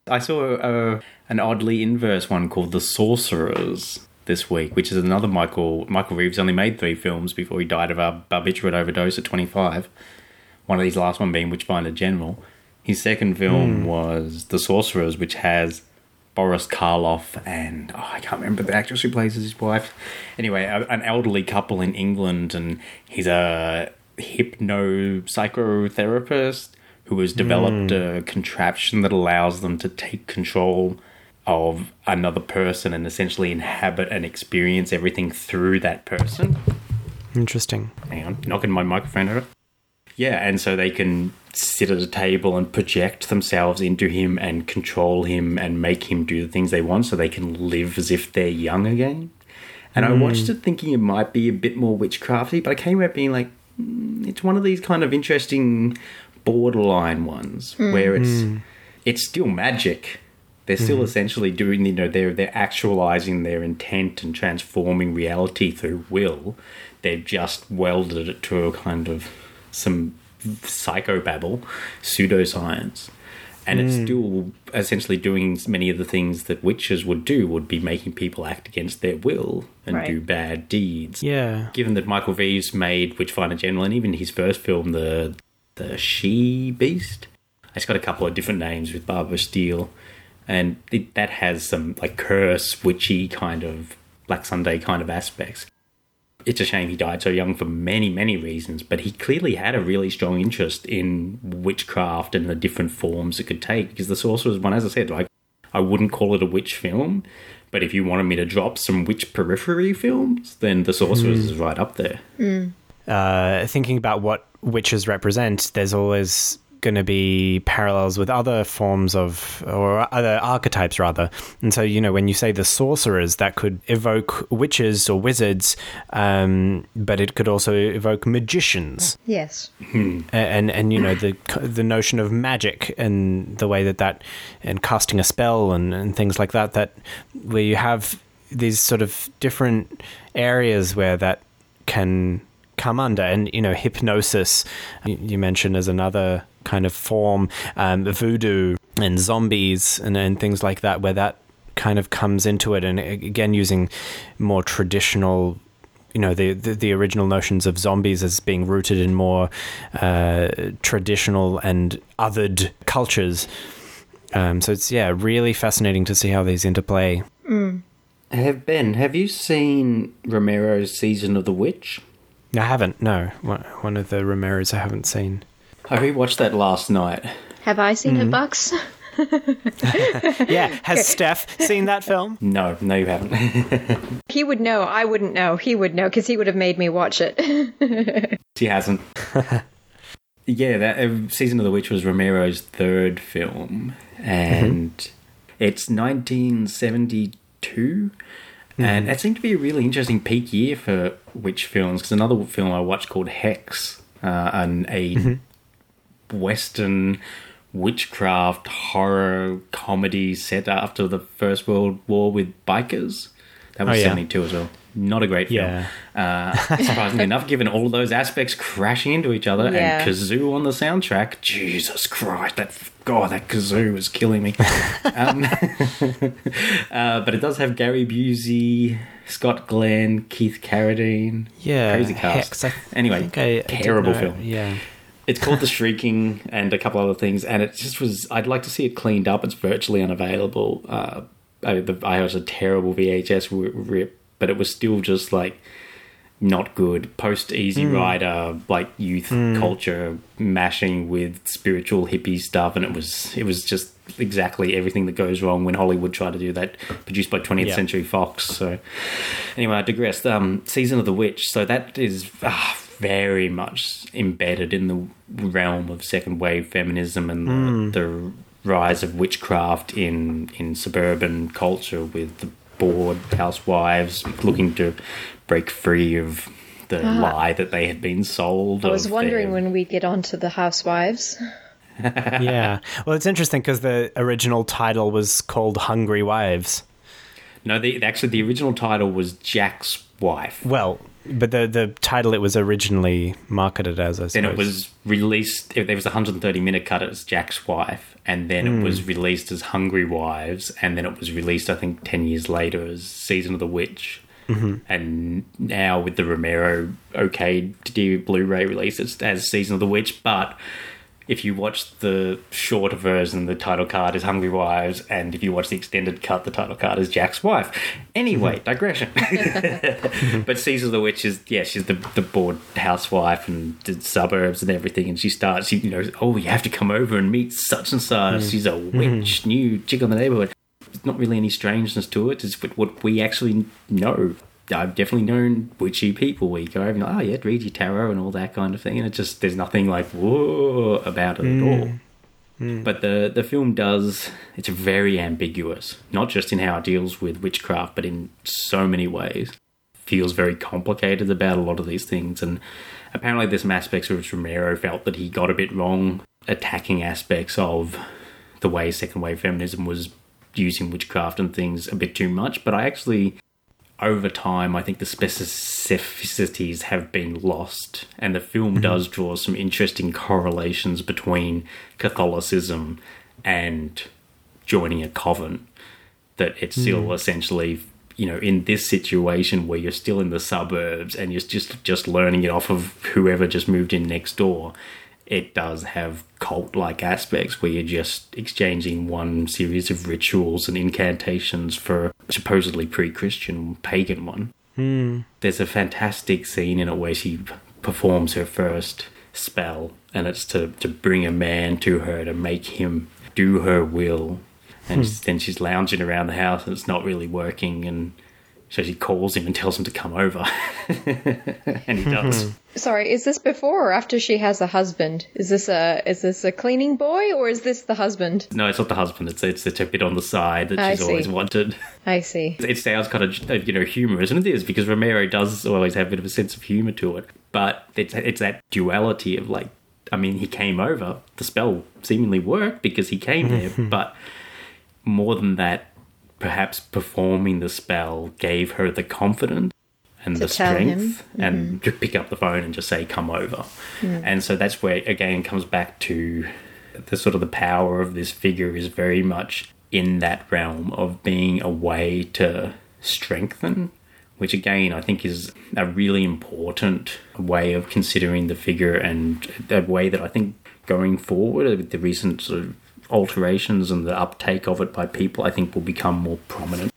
I saw a, an oddly inverse one called The Sorcerers this week, which is another Michael. Michael Reeves only made three films before he died of a barbiturate overdose at 25. One of these last one being Witchfinder General. His second film hmm. was The Sorcerers, which has Boris Karloff and oh, I can't remember the actress who plays his wife. Anyway, a, an elderly couple in England, and he's a hypno psychotherapist who has developed hmm. a contraption that allows them to take control of another person and essentially inhabit and experience everything through that person. Interesting. Hang on, knocking my microphone over. Yeah, and so they can sit at a table and project themselves into him and control him and make him do the things they want so they can live as if they're young again. And I watched hmm. it thinking it might be a bit more witchcrafty, but I came out being like, mm, it's one of these kind of interesting borderline ones hmm. where it's hmm. it's still magic. They're still essentially doing, you know, they're they're actualizing their intent and transforming reality through will. They've just welded it to a kind of some psychobabble, pseudoscience. And it's hmm. still essentially doing many of the things that witches would do, would be making people act against their will and Right. do bad deeds Yeah. given that Michael Reeves made Witchfinder General and even his first film, the the She Beast, it's got a couple of different names with Barbara Steele, and it, that has some like curse, witchy kind of Black Sunday kind of aspects. It's a shame he died so young for many, many reasons, but he clearly had a really strong interest in witchcraft and the different forms it could take. Because the Sorcerer's one, as I said, like I wouldn't call it a witch film, but if you wanted me to drop some witch periphery films, then The Sorcerers is right up there. uh, thinking about what witches represent, there's always going to be parallels with other forms of, or other archetypes rather. And so, you know, when you say the sorcerers, that could evoke witches or wizards, um, but it could also evoke magicians. yes. A- and and you know the the notion of magic and the way that that and casting a spell and, and things like that that where you have these sort of different areas where that can come under and you know hypnosis you, you mentioned as another kind of form um, voodoo and zombies and, and things like that where that kind of comes into it and again using more traditional you know the, the the original notions of zombies as being rooted in more uh, traditional and othered cultures. Um, so it's yeah, really fascinating to see how these interplay. Have Ben, have you seen Romero's Season of the Witch? I haven't. No, one one of the Romeros I haven't seen. I rewatched that last night, Have I seen it, Bucks? Yeah, has Steph seen that film? No, no, you haven't. He would know. I wouldn't know. He would know because he would have made me watch it. she hasn't. yeah, that uh, season of the witch was Romero's third film, and it's 1972. And it seemed to be a really interesting peak year for witch films because another film I watched called Hex, uh, and a Western witchcraft horror comedy set after the First World War with bikers. That was Oh, yeah. 72 as well. Not a great film. Yeah. Uh, surprisingly enough, given all those aspects crashing into each other Yeah. and kazoo on the soundtrack, Jesus Christ, that God, that kazoo was killing me. um, uh, but it does have Gary Busey, Scott Glenn, Keith Carradine. Yeah, crazy cast. Hex, I anyway, I- I terrible know- film. Yeah. It's called The Shrieking and a couple other things, and it just was. I'd like to see it cleaned up. It's virtually unavailable. Uh, I, the, I was a terrible VHS rip, but it was still just like not good. Post Easy Rider, like youth culture mashing with spiritual hippie stuff, and it was it was just exactly everything that goes wrong when Hollywood tried to do that. Produced by 20th Yeah. Century Fox. So anyway, I digressed. Um, Season of the Witch. So that is ah, very much embedded in the realm of second wave feminism and the, hmm. the rise of witchcraft in in suburban culture with the bored housewives looking to break free of the ah. lie that they had been sold. I was wondering their- when we get onto the housewives. yeah. Well, it's interesting because the original title was called Hungry Wives. No, the, actually, the original title was Jack's wife. Well, but the the title it was originally marketed as, I suppose. Then it was released. There was a 130 minute cut as Jack's wife, and then it hmm. was released as Hungry Wives, and then it was released, I think, 10 years later as Season of the Witch. Mm-hmm. And now with the Romero okay Blu-ray release, it's as Season of the Witch. But if you watch the shorter version, the title card is Hungry Wives, and if you watch the extended cut, the title card is Jack's wife. Anyway, mm-hmm. digression. but of the Witch is yeah, she's the the bored housewife and the suburbs and everything, and she starts, she, you know, oh, you have to come over and meet such and such. Mm-hmm. She's a mm-hmm. witch, new chick on the neighborhood. There's not really any strangeness to it. It's what we actually know. I've definitely known witchy people where you go over and oh yeah, read your tarot and all that kind of thing, and it just there's nothing like whoa about it at mm. all. Mm. But the the film does it's very ambiguous, not just in how it deals with witchcraft, but in so many ways. Feels very complicated about a lot of these things, and apparently there's some aspects which Romero felt that he got a bit wrong, attacking aspects of the way second wave feminism was using witchcraft and things a bit too much. But I actually over time, I think the specificities have been lost, and the film mm-hmm. does draw some interesting correlations between Catholicism and joining a convent. That it's still mm. essentially, you know, in this situation where you're still in the suburbs and you're just just learning it off of whoever just moved in next door. It does have cult like aspects where you're just exchanging one series of rituals and incantations for a supposedly pre Christian pagan one. Hmm. There's a fantastic scene in it where she performs her first spell, and it's to, to bring a man to her to make him do her will. And hmm. then she's lounging around the house and it's not really working, and so she calls him and tells him to come over. and he does. Sorry, is this before or after she has a husband? Is this a is this a cleaning boy or is this the husband? No, it's not the husband. It's it's, it's a bit on the side that I she's always wanted. I see. It sounds kind of uh, you know humorous, and it is because Romero does always have a bit of a sense of humor to it. But it's it's that duality of like, I mean, he came over. The spell seemingly worked because he came there, but more than that, perhaps performing the spell gave her the confidence and the him. Mm-hmm. strength and to pick up the phone and just say come over Mm. and so that's where again comes back to the sort of the power of this figure is very much in that realm of being a way to strengthen which again I think is a really important way of considering the figure and a way that I think going forward with the recent sort of alterations and the uptake of it by people I think will become more prominent.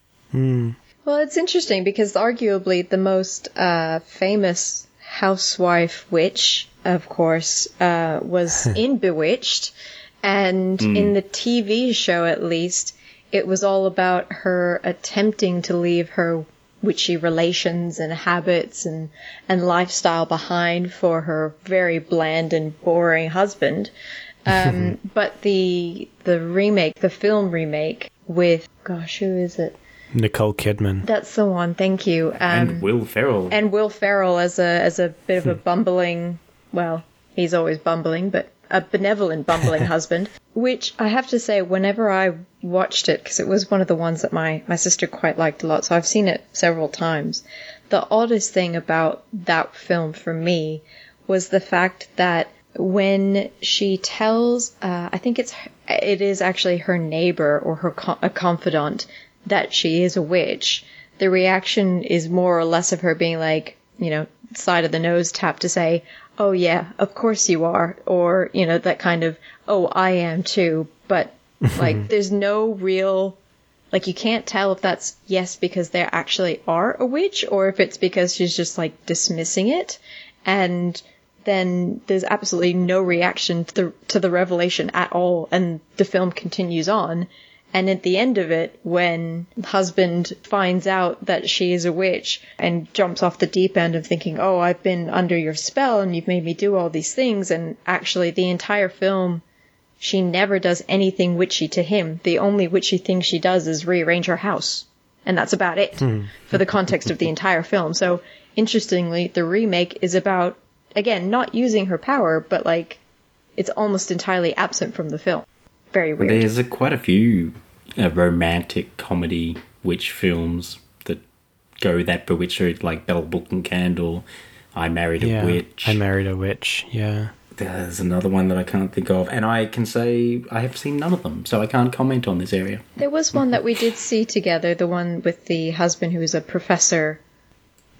Well, it's interesting because arguably the most uh, famous housewife witch, of course, uh, was in Bewitched, And in the TV show, at least, it was all about her attempting to leave her witchy relations and habits and, and lifestyle behind for her very bland and boring husband. Um, but the the remake, the film remake with gosh, who is it? Nicole Kidman. That's the one. Thank you. Um, and Will Ferrell. and Will Ferrell as a as a bit of a bumbling, well, he's always bumbling, but a benevolent bumbling husband. Which I have to say, whenever I watched it, because it was one of the ones that my my sister quite liked a lot, so I've seen it several times. The oddest thing about that film for me was the fact that when she tells, uh, I think it's it is actually her neighbor or her co- a confidant that she is a witch. The reaction is more or less of her being like, you know, side of the nose tap to say, "Oh yeah, of course you are," or you know that kind of, "Oh, I am too." But like, there's no real like you can't tell if that's yes because they actually are a witch or if it's because she's just like dismissing it and then there's absolutely no reaction to the to the revelation at all and the film continues on and at the end of it when husband finds out that she is a witch and jumps off the deep end of thinking oh I've been under your spell and you've made me do all these things and actually the entire film she never does anything witchy to him. The only witchy thing she does is rearrange her house. And that's about it hmm. for the context of the entire film. So, interestingly, the remake is about, again, not using her power, but like, it's almost entirely absent from the film. Very weird. There's a, quite a few uh, romantic comedy witch films that go that bewitched route, like Bell Book and Candle, I Married a Yeah, Witch. I married a witch. Yeah. There's another one that I can't think of, and I can say I have seen none of them, so I can't comment on this area. There was one that we did see together, the one with the husband who is a professor.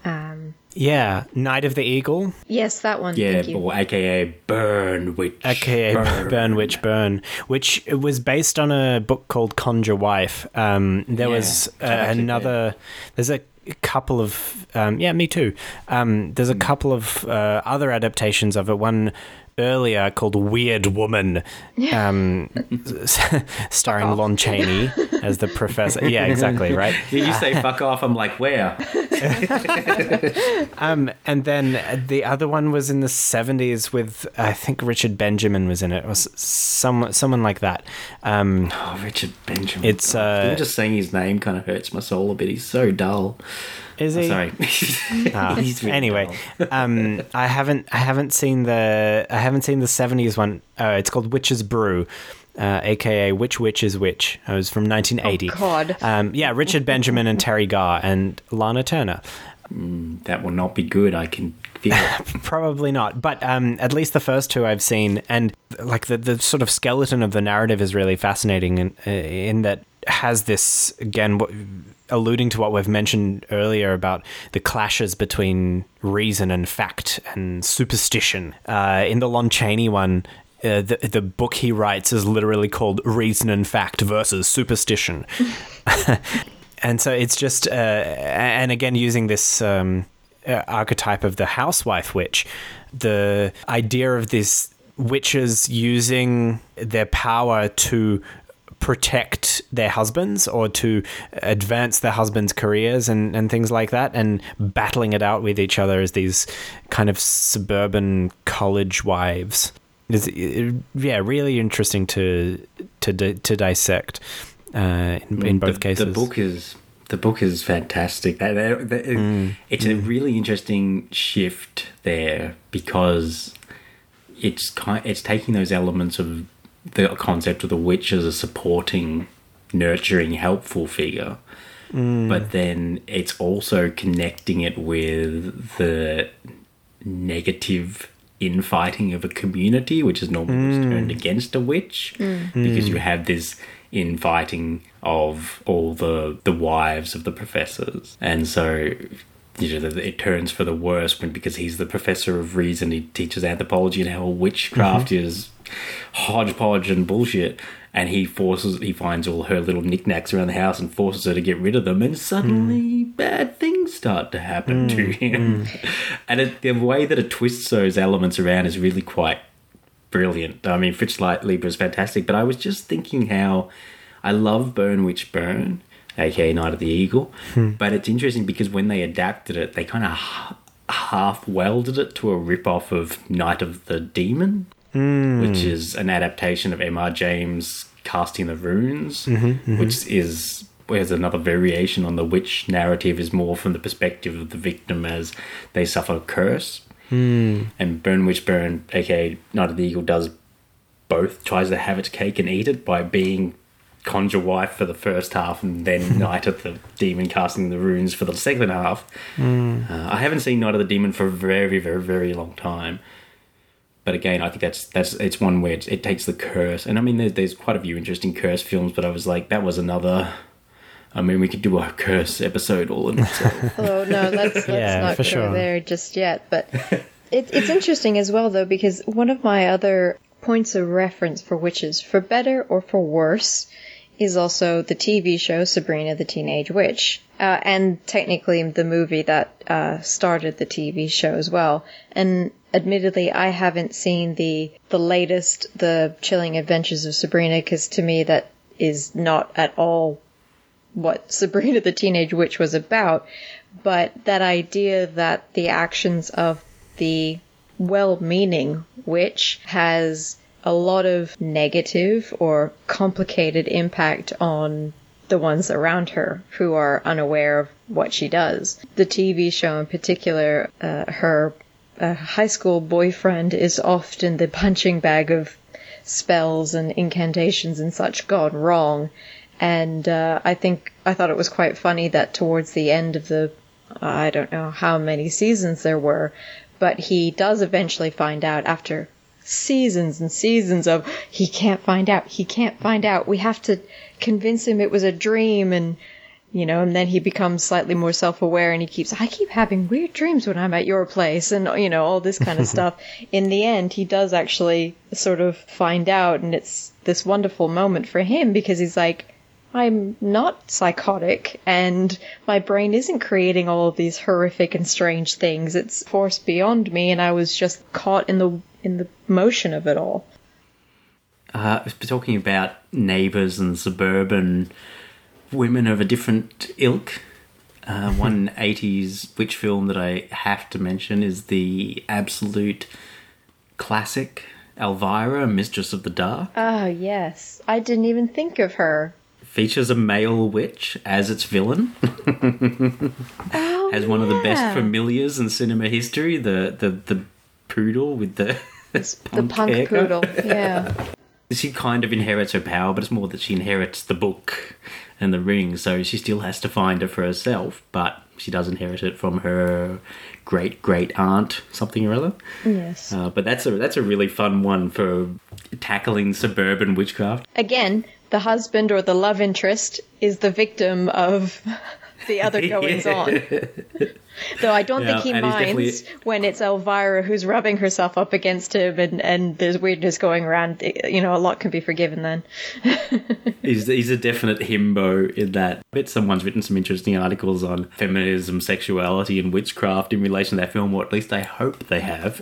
Um, Yeah, Night of the Eagle, yes, that one. Yeah, Thank you. or AKA Burn Witch. aka Burn. Witch Burn, which was based on a book called Conjure Wife. Um, there Yeah, was uh, I like it, another. There's a couple of um, yeah, me too. Um, there's a couple of uh, other adaptations of it. One earlier called Weird Woman, um, starring Lon Chaney as the professor. Yeah, exactly right. Yeah, you say fuck off, I'm like, where? Um, and then the other one was in the seventies with I think Richard Benjamin was in it, or s- some someone like that. Um, Oh, Richard Benjamin. It's, uh, Even just saying his name kind of hurts my soul a bit. He's so dull. Is he? Sorry. Ah, He's really anyway, um, I haven't I haven't seen the I haven't seen the seventies one. Uh, it's called Witch's Brew. Uh, aka Which Witch is Which? It was from 1980. Oh, God. Um, yeah, Richard Benjamin and Teri Garr and Lana Turner. that will not be good. I can feel it. Probably not, but um, at least the first two I've seen, and like the the sort of skeleton of the narrative is really fascinating, in uh, in that has this again, what, alluding to what we've mentioned earlier about the clashes between reason and fact and superstition. Uh, in the Lon Chaney one. Uh, the the book he writes is literally called Reason and Fact versus Superstition, and so it's just uh, and again using this um, uh, archetype of the housewife witch, the idea of this witches using their power to protect their husbands or to advance their husbands' careers and, and things like that, and battling it out with each other as these kind of suburban college wives. Is yeah, really interesting to to di- to dissect uh, in, in both the, cases. The book is the book is fantastic. They- they- they- Mm. It's a really interesting shift there because it's kind it's taking those elements of the concept of the witch as a supporting, nurturing, helpful figure. Mm. But then it's also connecting it with the negative infighting of a community, which is normally just mm. turned against a witch, mm. because you mm. have this infighting of all the the wives of the professors, and so you know it turns for the worse when because he's the professor of reason, he teaches anthropology and how witchcraft mm-hmm. is hodgepodge and bullshit. And he forces, he finds all her little knickknacks around the house and forces her to get rid of them. And suddenly, hmm. bad things start to happen to hmm. him. Hmm. And it, the way that it twists those elements around is really quite brilliant. I mean, Fritz Light Leiber is fantastic, but I was just thinking how I love Burn Witch Burn, aka Night of the Eagle, hmm. but it's interesting because when they adapted it, they kind of h- half welded it to a rip off of Night of the Demon, hmm. which is an adaptation of M.R. James casting the runes, mm-hmm, mm-hmm. which is whereas another variation on the witch narrative is more from the perspective of the victim as they suffer a curse. Hmm. And Burn Witch Burn, aka Night of the Eagle, does both. Tries to have its cake and eat it by being conjure wife for the first half and then Night of the Demon casting the runes for the second half. Uh, I haven't seen Night of the Demon for a very, very, very long time. But again, I think that's that's it's one where it's, it takes the curse, and I mean, there's, there's quite a few interesting curse films, but I was like, that was another. I mean, we could do a curse episode all in itself. Oh no, let's, let's Yeah, not go sure. there just yet. But it, it's interesting as well, though, because one of my other points of reference for witches, for better or for worse, is also the TV show Sabrina the Teenage Witch, uh, and technically the movie that uh, started the TV show as well. And admittedly, I haven't seen the the latest, the Chilling Adventures of Sabrina, because to me that is not at all what Sabrina the Teenage Witch was about, but that idea that the actions of the well meaning witch has a lot of negative or complicated impact on the ones around her who are unaware of what she does. The TV show in particular, uh, her uh, high school boyfriend is often the punching bag of spells and incantations and such gone wrong. And uh, I think I thought it was quite funny that towards the end of the, I don't know how many seasons there were, but he does eventually find out after seasons and seasons of he can't find out, he can't find out. We have to convince him it was a dream and you know, and then he becomes slightly more self-aware and he keeps, I keep having weird dreams when I'm at your place and, you know, all this kind of stuff. In the end, he does actually sort of find out and it's this wonderful moment for him because he's like, I'm not psychotic and my brain isn't creating all of these horrific and strange things. It's force beyond me and I was just caught in the, in the motion of it all. uh, talking about neighbours and suburban women of a different ilk. Uh, one 80s witch film that I have to mention is the absolute classic Elvira, Mistress of the Dark. Oh, yes. I didn't even think of her. Features a male witch as its villain. Oh, Has one of the best familiars in cinema history, the, the, the poodle with the, The punk punk haircut. poodle. Yeah. she kind of inherits her power, but it's more that she inherits the book and the ring, so she still has to find it for herself, but she does inherit it from her great great aunt, something or other. yes. Uh, but that's a that's a really fun one for tackling suburban witchcraft. Again, the husband or the love interest is the victim of the other goings on. Though I don't Yeah, think he and he's definitely- minds when it's Elvira who's rubbing herself up against him and, and there's weirdness going around. You know, a lot can be forgiven then. He's, he's a definite himbo in that. I bet someone's written some interesting articles on feminism, sexuality, and witchcraft in relation to that film, or at least I hope they have.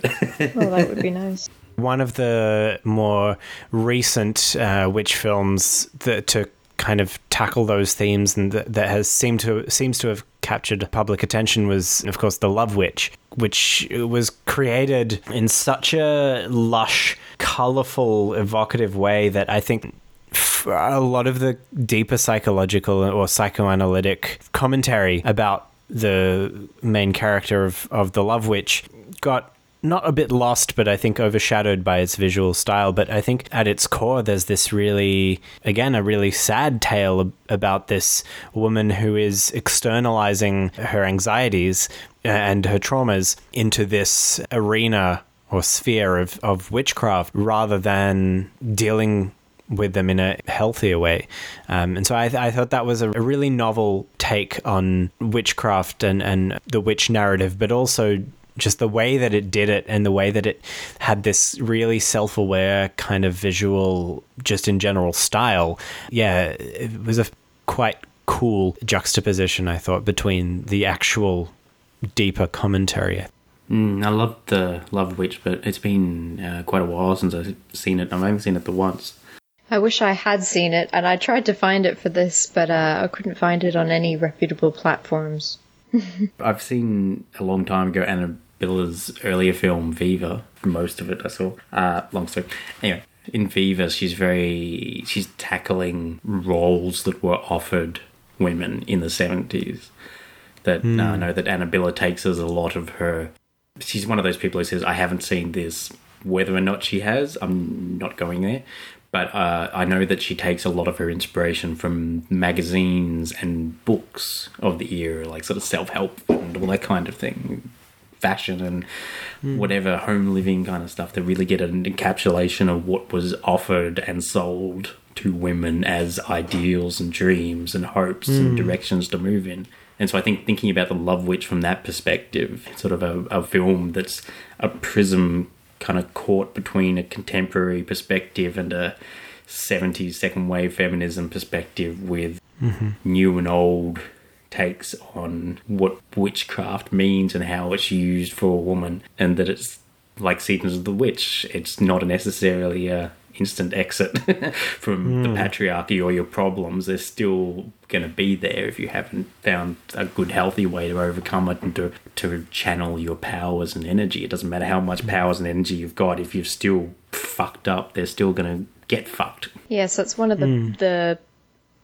Well, that would be nice. One of the more recent uh, witch films that to kind of tackle those themes and that, that has seemed to seems to have captured public attention was, of course, The Love Witch, which was created in such a lush, colorful, evocative way that I think a lot of the deeper psychological or psychoanalytic commentary about the main character of, of the Love Witch got not a bit lost, but I think overshadowed by its visual style. But I think at its core, there's this really, again, a really sad tale about this woman who is externalizing her anxieties and her traumas into this arena or sphere of, of witchcraft rather than dealing with them in a healthier way. Um, and so I, I thought that was a, a really novel take on witchcraft and, and the witch narrative, but also just the way that it did it and the way that it had this really self aware kind of visual, just in general style. Yeah, it was a quite cool juxtaposition, I thought, between the actual deeper commentary. Mm, I love the Love Witch, but it's been uh, quite a while since I've seen it. I've only seen it the once. I wish I had seen it, and I tried to find it for this, but uh, I couldn't find it on any reputable platforms. I've seen a long time ago Anna Biller's earlier film Viva. Most of it I saw. Uh, long story. Anyway, in Viva, she's very she's tackling roles that were offered women in the seventies. That uh, I know that Anna Biller takes as a lot of her. She's one of those people who says, "I haven't seen this." Whether or not she has, I'm not going there. But uh, I know that she takes a lot of her inspiration from magazines and books of the era, like sort of self help and all that kind of thing, fashion and whatever home living kind of stuff to really get an encapsulation of what was offered and sold to women as ideals and dreams and hopes and directions to move in. And so I think thinking about the Love Witch from that perspective, sort of a, a film that's a prism kind of caught between a contemporary perspective and a 70s second wave feminism perspective with new and old takes on what witchcraft means and how it's used for a woman and that it's like Seasons of the Witch. It's not necessarily a instant exit from the hmm. patriarchy or your problems they're still going to be there if you haven't found a good healthy way to overcome it and to, to channel your powers and energy. It doesn't matter how much hmm. powers and energy you've got if you're still fucked up they're still going to get fucked. Yes, that's one of the hmm. the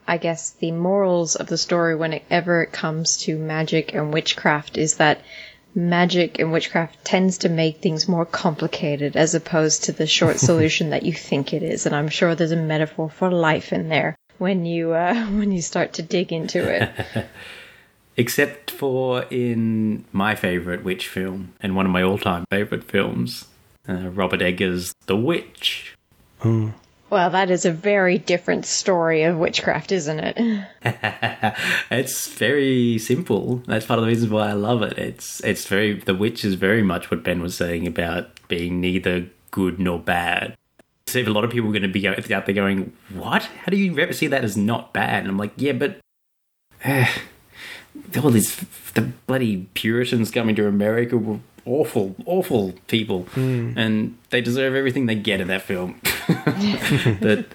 I guess the morals of the story whenever it comes to magic and witchcraft is that magic and witchcraft tends to make things more complicated as opposed to the short solution that you think it is. And I'm sure there's a metaphor for life in there when you uh, when you start to dig into it. except for in my favorite witch film and one of my all-time favorite films uh, robert eggers the witch well, that is a very different story of witchcraft, isn't it? it's very simple. That's part of the reasons why i love it. It's it's very the witch is very much what ben was saying about being neither good nor bad. So a lot of people are going to be out there going what? How do you ever see that as not bad? And i'm like yeah but all these the bloody Puritans coming to America were awful, awful people, hmm. and they deserve everything they get in that film. that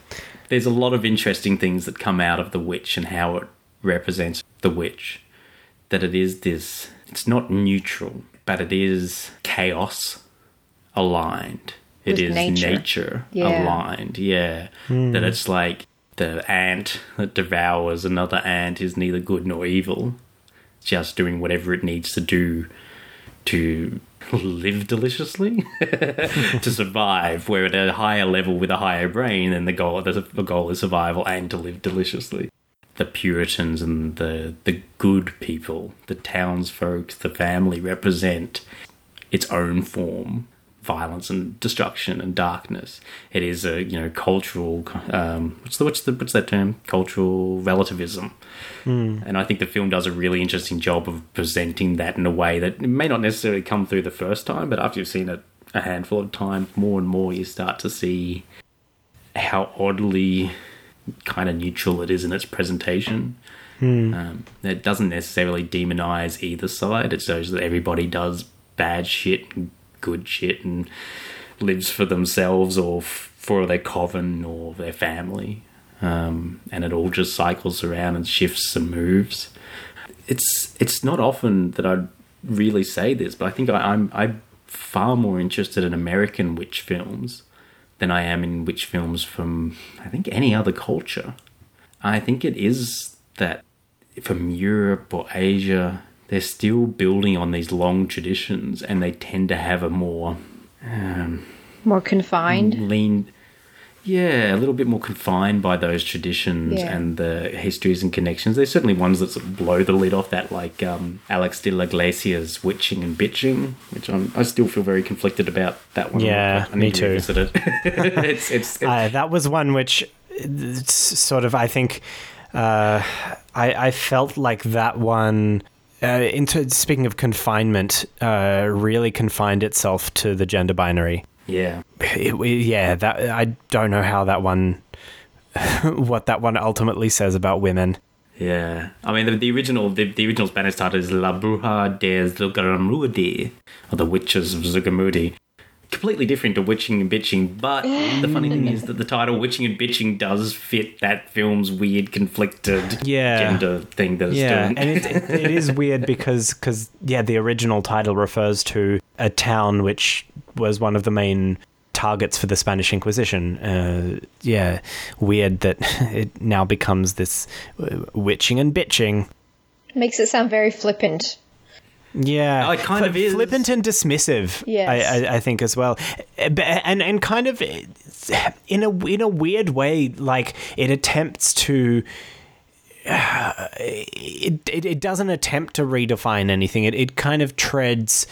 there's a lot of interesting things that come out of the witch and how it represents the witch. That it is this, it's not neutral, but it is chaos aligned. It With is nature. nature, Yeah. aligned. Yeah, hmm. that it's like the ant that devours another ant is neither good nor evil, just doing whatever it needs to do to live deliciously, to survive. we're at a higher level with a higher brain, then the goal the goal is survival and to live deliciously. The Puritans and the the good people, the townsfolk, the family represent its own form violence and destruction and darkness. It is a you know cultural um what's the what's the what's that term? Cultural relativism. And i think the film does a really interesting job of presenting that in a way that may not necessarily come through the first time but after you've seen it a handful of times more and more you start to see how oddly kind of neutral it is in its presentation. Um, it doesn't necessarily demonize either side. It shows that everybody does bad shit and good shit and lives for themselves or f- for their coven or their family. Um, and it all just cycles around and shifts and moves. It's it's not often that I'd really say this, but I think I, I'm I'm far more interested in American witch films than I am in witch films from I think any other culture. I think it is that from Europe or Asia, they're still building on these long traditions and they tend to have a more um, More confined. lean, yeah, a little bit more confined by those traditions Yeah. and the histories and connections. There's certainly ones that sort of blow the lid off that, like um, Alex de la Iglesia's Witching and Bitching, which I'm, I still feel very conflicted about that one. Yeah, I me to too. it. it's, it's, it's Uh, that was one which it's sort of I think uh, I, I felt like that one. Uh, into speaking of confinement, uh, really confined itself to the gender binary. yeah. It- yeah, that I don't know how that one, what that one ultimately says about women. Yeah, I mean the, the original the, the original Spanish title is La Bruja de Zugarramurdi, or the Witches of Zugamudi. Completely different to Witching and Bitching, but the funny thing is that the title Witching and Bitching does fit that film's weird conflicted Yeah. gender thing that it's Yeah, doing. and it, it, it is weird because cause, yeah, the original title refers to a town which was one of the main targets for the Spanish Inquisition. Uh, yeah, weird that it now becomes this uh, witching and bitching. Makes it sound very flippant. Yeah, it kind of is. flippant and dismissive. Yeah, I, I, I think as well, Uh, and and kind of in a in a weird way, like it attempts to. uh, It, it it doesn't attempt to redefine anything. It it kind of treads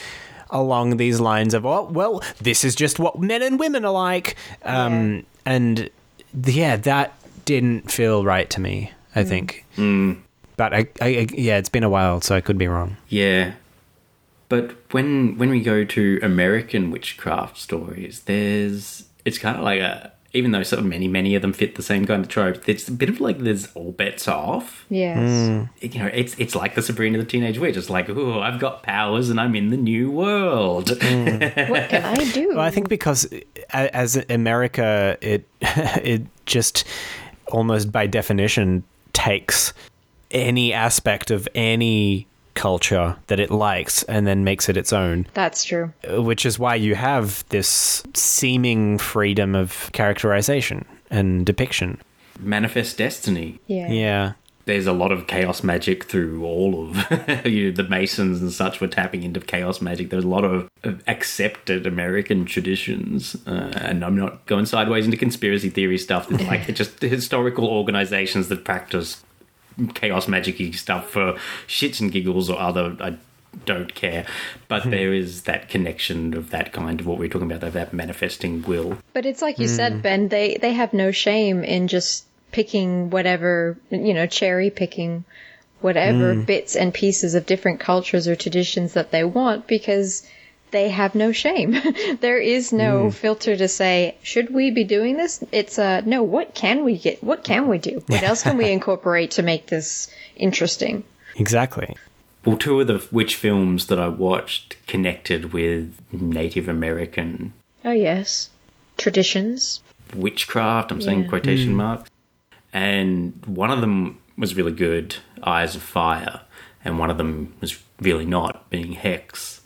along these lines of oh well this is just what men and women are like um and yeah that didn't feel right to me i think but I, I I- yeah it's been a while so i could be wrong Yeah. But when when we go to American witchcraft stories, there's it's kind of like a even though so many many of them fit the same kind of trope, it's a bit of like there's all bets off. Yes. Hmm. You know, it's it's like the Sabrina the Teenage Witch. It's like, oh, I've got powers and I'm in the new world. Hmm. What can I do? Well, I think because as America, it it just almost by definition takes any aspect of any culture that it likes and then makes it its own, That's true. which is why you have this seeming freedom of characterization and depiction. Manifest destiny. Yeah. Yeah. There's a lot of chaos magic through all of you know, the Masons and such were tapping into chaos magic. There's a lot of, of accepted American traditions, uh, and I'm not going sideways into conspiracy theory stuff. It's like just historical organizations that practice chaos magic stuff for shits and giggles or other. I don't care, but hmm. there is that connection of that kind of what we're talking about, of that manifesting will. But it's like you hmm. said, Ben, they, they have no shame in just picking whatever, you know, cherry picking whatever hmm. bits and pieces of different cultures or traditions that they want because they have no shame. there is no filter to say, should we be doing this? It's uh no, what can we get? What can we do? What else can we incorporate to make this interesting? Exactly. Well, two of the witch films that I watched connected with Native American Oh yes. Traditions. witchcraft. I'm saying Yeah. quotation marks. And one of them was really good, Eyes of Fire, and one of them was really not, being Hex.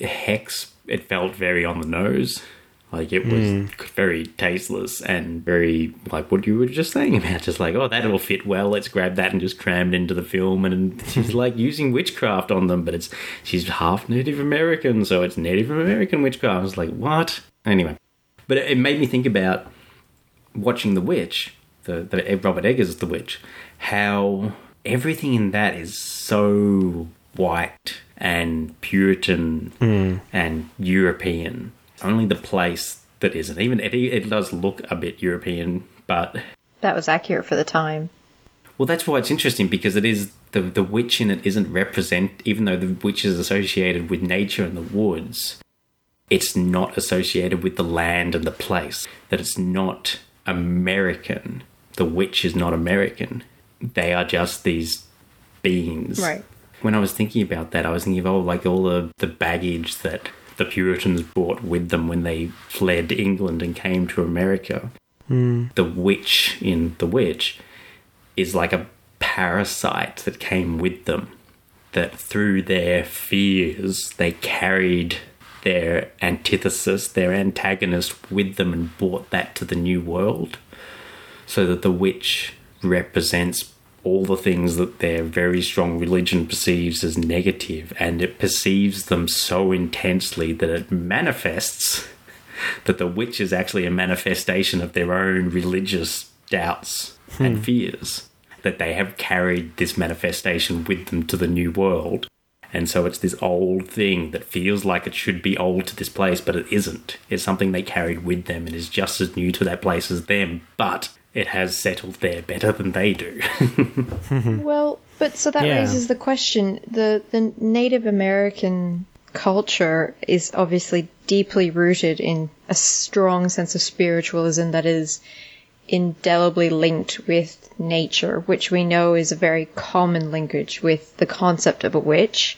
Hex, it felt very on the nose. Like it was hmm. very tasteless and very like what you were just saying about, just like oh that'll fit well. Let's grab that and just cram it into the film. And she's like using witchcraft on them, but it's she's half Native American, so it's Native American witchcraft. I was like what? Anyway, but it, it made me think about watching The Witch, the, the Robert Eggers The Witch, how everything in that is so white and Puritan and European. Only the place that isn't. Even it, it does look a bit European, but That was accurate for the time. well, that's why it's interesting because it is the the witch in it isn't represent. Even though the witch is associated with nature and the woods, it's not associated with the land and the place. That it's not American. The witch is not American. They are just these beings. Right. When I was thinking about that, I was thinking of oh, like all the the baggage that the Puritans brought with them when they fled England and came to America. Hmm. The witch in The Witch is like a parasite that came with them. That through their fears, they carried their antithesis, their antagonist with them and brought that to the new world. So that the witch represents all the things that their very strong religion perceives as negative, and it perceives them so intensely that it manifests that the witch is actually a manifestation of their own religious doubts hmm. and fears. That they have carried this manifestation with them to the new world. And so it's this old thing that feels like it should be old to this place, but it isn't. It's something they carried with them and is just as new to that place as them, but it has settled there better than they do. Well, but so that Yeah. raises the question: the the Native American culture is obviously deeply rooted in a strong sense of spiritualism that is indelibly linked with nature, which we know is a very common linkage with the concept of a witch.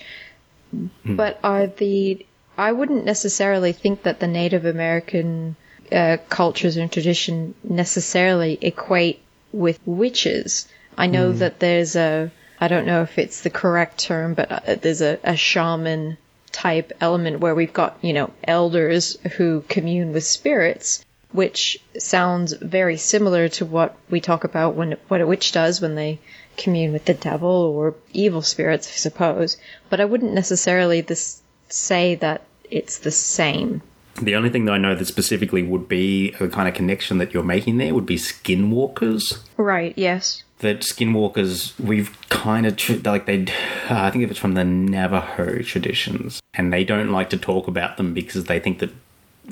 Hmm. But are the I wouldn't necessarily think that the Native American uh, cultures and tradition necessarily equate with witches. I know that there's a I don't know if it's the correct term, but uh, there's a, a shaman type element where we've got you know elders who commune with spirits, which sounds very similar to what we talk about when what a witch does when they commune with the devil or evil spirits, I suppose. But I wouldn't necessarily this say that it's the same. The only thing that I know that specifically would be the kind of connection that you're making there would be skinwalkers. Right, yes. That skinwalkers, we've kind of tr- like they. Uh, I think if it's from the Navajo traditions, and they don't like to talk about them because they think that,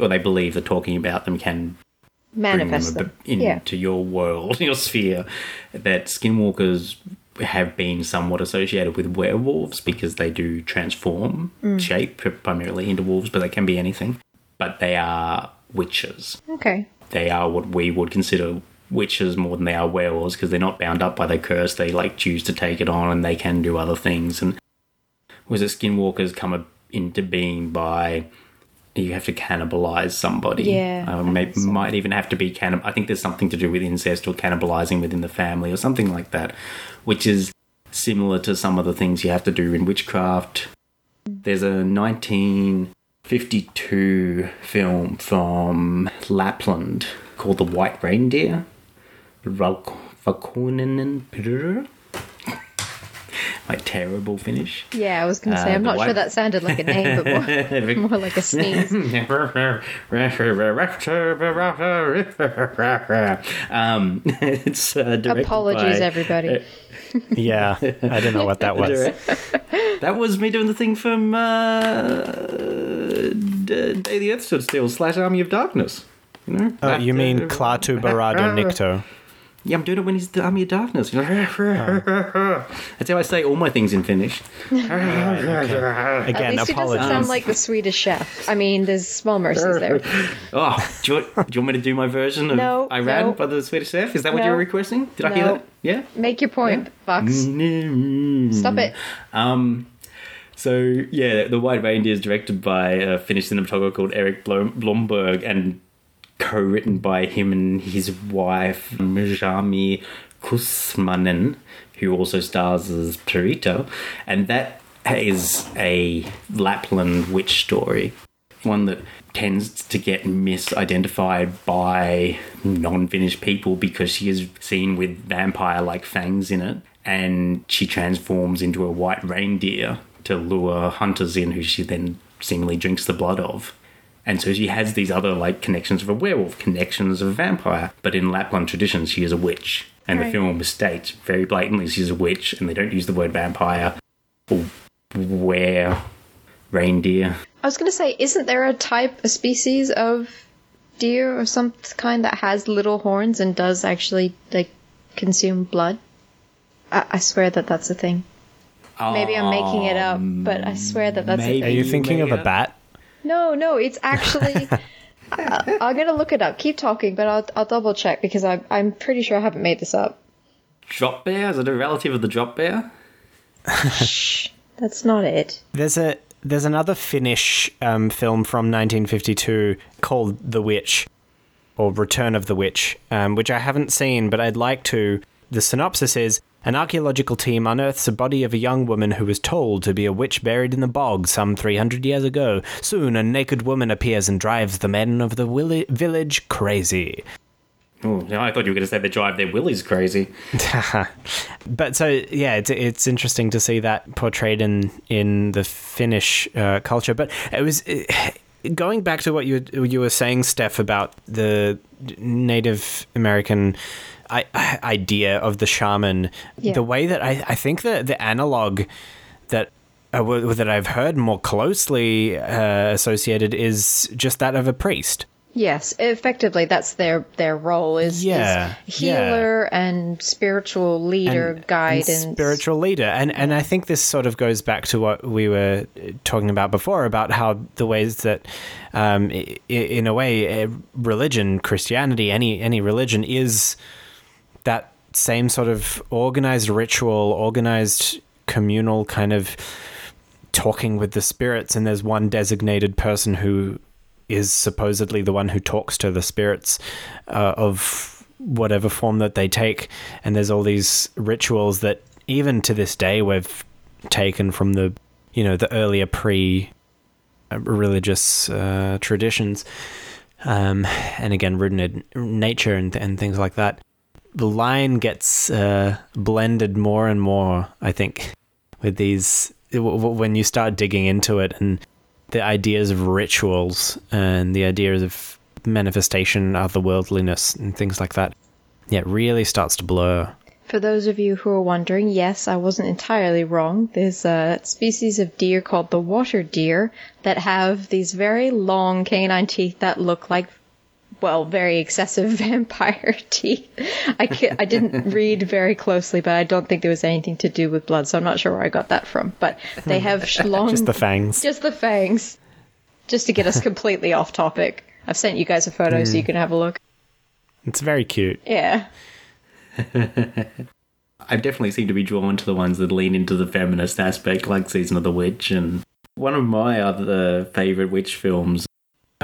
or they believe that talking about them can them Manifest a them. bit Yeah. into your world, your sphere. That skinwalkers have been somewhat associated with werewolves because they do transform Mm. shape primarily into wolves, but they can be anything. But they are witches. Okay. They are what we would consider witches more than they are werewolves because they're not bound up by the curse. They like choose to take it on and they can do other things. And was it skinwalkers come a- into being by you have to cannibalize somebody. Yeah, um, may, so. might even have to be cannibal. I think there's something to do with incest or cannibalizing within the family or something like that, which is similar to some of the things you have to do in witchcraft. There's a 1952 film from Lapland called The White Reindeer. Valkonen My terrible Finnish. Yeah, I was going to say, Uh, I'm not sure that sounded like a name, but more, more like a sneeze. um, it's uh, Apologies, by- everybody. Yeah, I didn't know what that was. That was me doing the thing from uh, D- Day the Earth Stood Still slash Army of Darkness. You know? Oh, you mean Klaatu Barada Nikto? Yeah, I'm doing it when he's the Army of Darkness. You know? That's how I say all my things in Finnish. At Again, least it doesn't apologies. sound like the Swedish chef. I mean, there's small mercies there. Oh, do you, want, do you want me to do my version of No, Iran no. by the Swedish Chef? Is that what No. you were requesting? Did I hear No. that? Yeah? Make your point, Fox. Stop it. Um, so yeah, the White Reindeer is directed by a Finnish cinematographer called Erik Blom- Blomberg and co-written by him and his wife Mirjami Kuosmanen, who also stars as Pirita, and that is a Lapland witch story, one that tends to get misidentified by non-Finnish people because she is seen with vampire-like fangs in it, and she transforms into a white reindeer to lure hunters in, who she then seemingly drinks the blood of. And so she has these other like connections of a werewolf, connections of a vampire. But in Lapland tradition, she is a witch. And the Right. film states very blatantly she's a witch, and they don't use the word vampire or were reindeer. I was going to say, isn't there a type, a species of deer or some kind that has little horns and does actually like consume blood? I, I swear that that's a thing. Maybe I'm making it up, but I swear that that's a maybe. Are you thinking of a bat? No, no, it's actually. I, I'm gonna look it up. Keep talking, but I'll I'll double check because I'm I'm pretty sure I haven't made this up. Drop bear? Is it a relative of the drop bear? Shh, that's not it. There's a there's another Finnish um, film from 1952 called The Witch, or Return of the Witch, um, which I haven't seen, but I'd like to. The synopsis is. An archaeological team unearths a body of a young woman who was told to be a witch buried in the bog some 300 years ago. Soon, a naked woman appears and drives the men of the willi- village crazy. Oh, no, I thought you were going to say they drive their willies crazy. but so yeah, it's it's interesting to see that portrayed in in the Finnish uh, culture. But it was uh, going back to what you you were saying, Steph, about the Native American. Idea of the shaman, Yeah. the way that I, I think that the analog that uh, that I've heard more closely uh, associated is just that of a priest. Yes, effectively, that's their their role is, Yeah, is healer and spiritual leader, and guidance. spiritual leader. And and i think this sort of goes back to what we were talking about before about how the ways that um, in a way religion christianity any any religion is that same sort of organized ritual organized communal kind of talking with the spirits. And there's one designated person who is supposedly the one who talks to the spirits uh, of whatever form that they take. And there's all these rituals that even to this day we've taken from the you know the earlier pre religious uh, traditions. Um, and again rooted in nature and, and things like that. The line gets uh, blended more and more i think with these when you start digging into it and the ideas of rituals and the ideas of manifestation otherworldliness and things like that yeah it really starts to blur For those of you who are wondering, yes, I wasn't entirely wrong. There's a species of deer called the water deer that have these very long canine teeth that look like, well, very excessive vampire teeth. I, I didn't read very closely, but I don't think there was anything to do with blood, so I'm not sure where I got that from. But they have long. just the fangs Just the fangs. Just to get us completely off topic. I've sent you guys a photo so you mm. can have a look. it's very cute Yeah. I definitely seem to be drawn to the ones that lean into the feminist aspect, like Season of the Witch. And one of my other favorite witch films,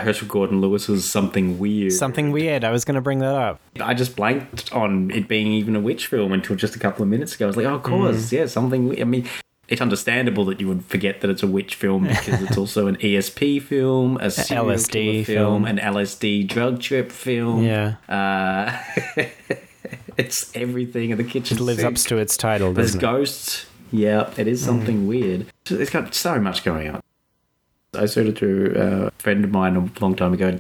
Herschell Gordon Lewis's Something Weird. something weird i was going to bring that up I just blanked on it being even a witch film until just a couple of minutes ago. I was like, oh, of course, yeah, something. we- I mean, it's understandable that you would forget that it's a witch film because it's also an ESP film, a serial LSD killer film. an LSD drug trip film. yeah Uh, it's everything in the kitchen. it lives up to its title There's doesn't it? ghosts. Yeah, it is something weird. It's got so much going on. I showed it to a friend of mine a long time ago,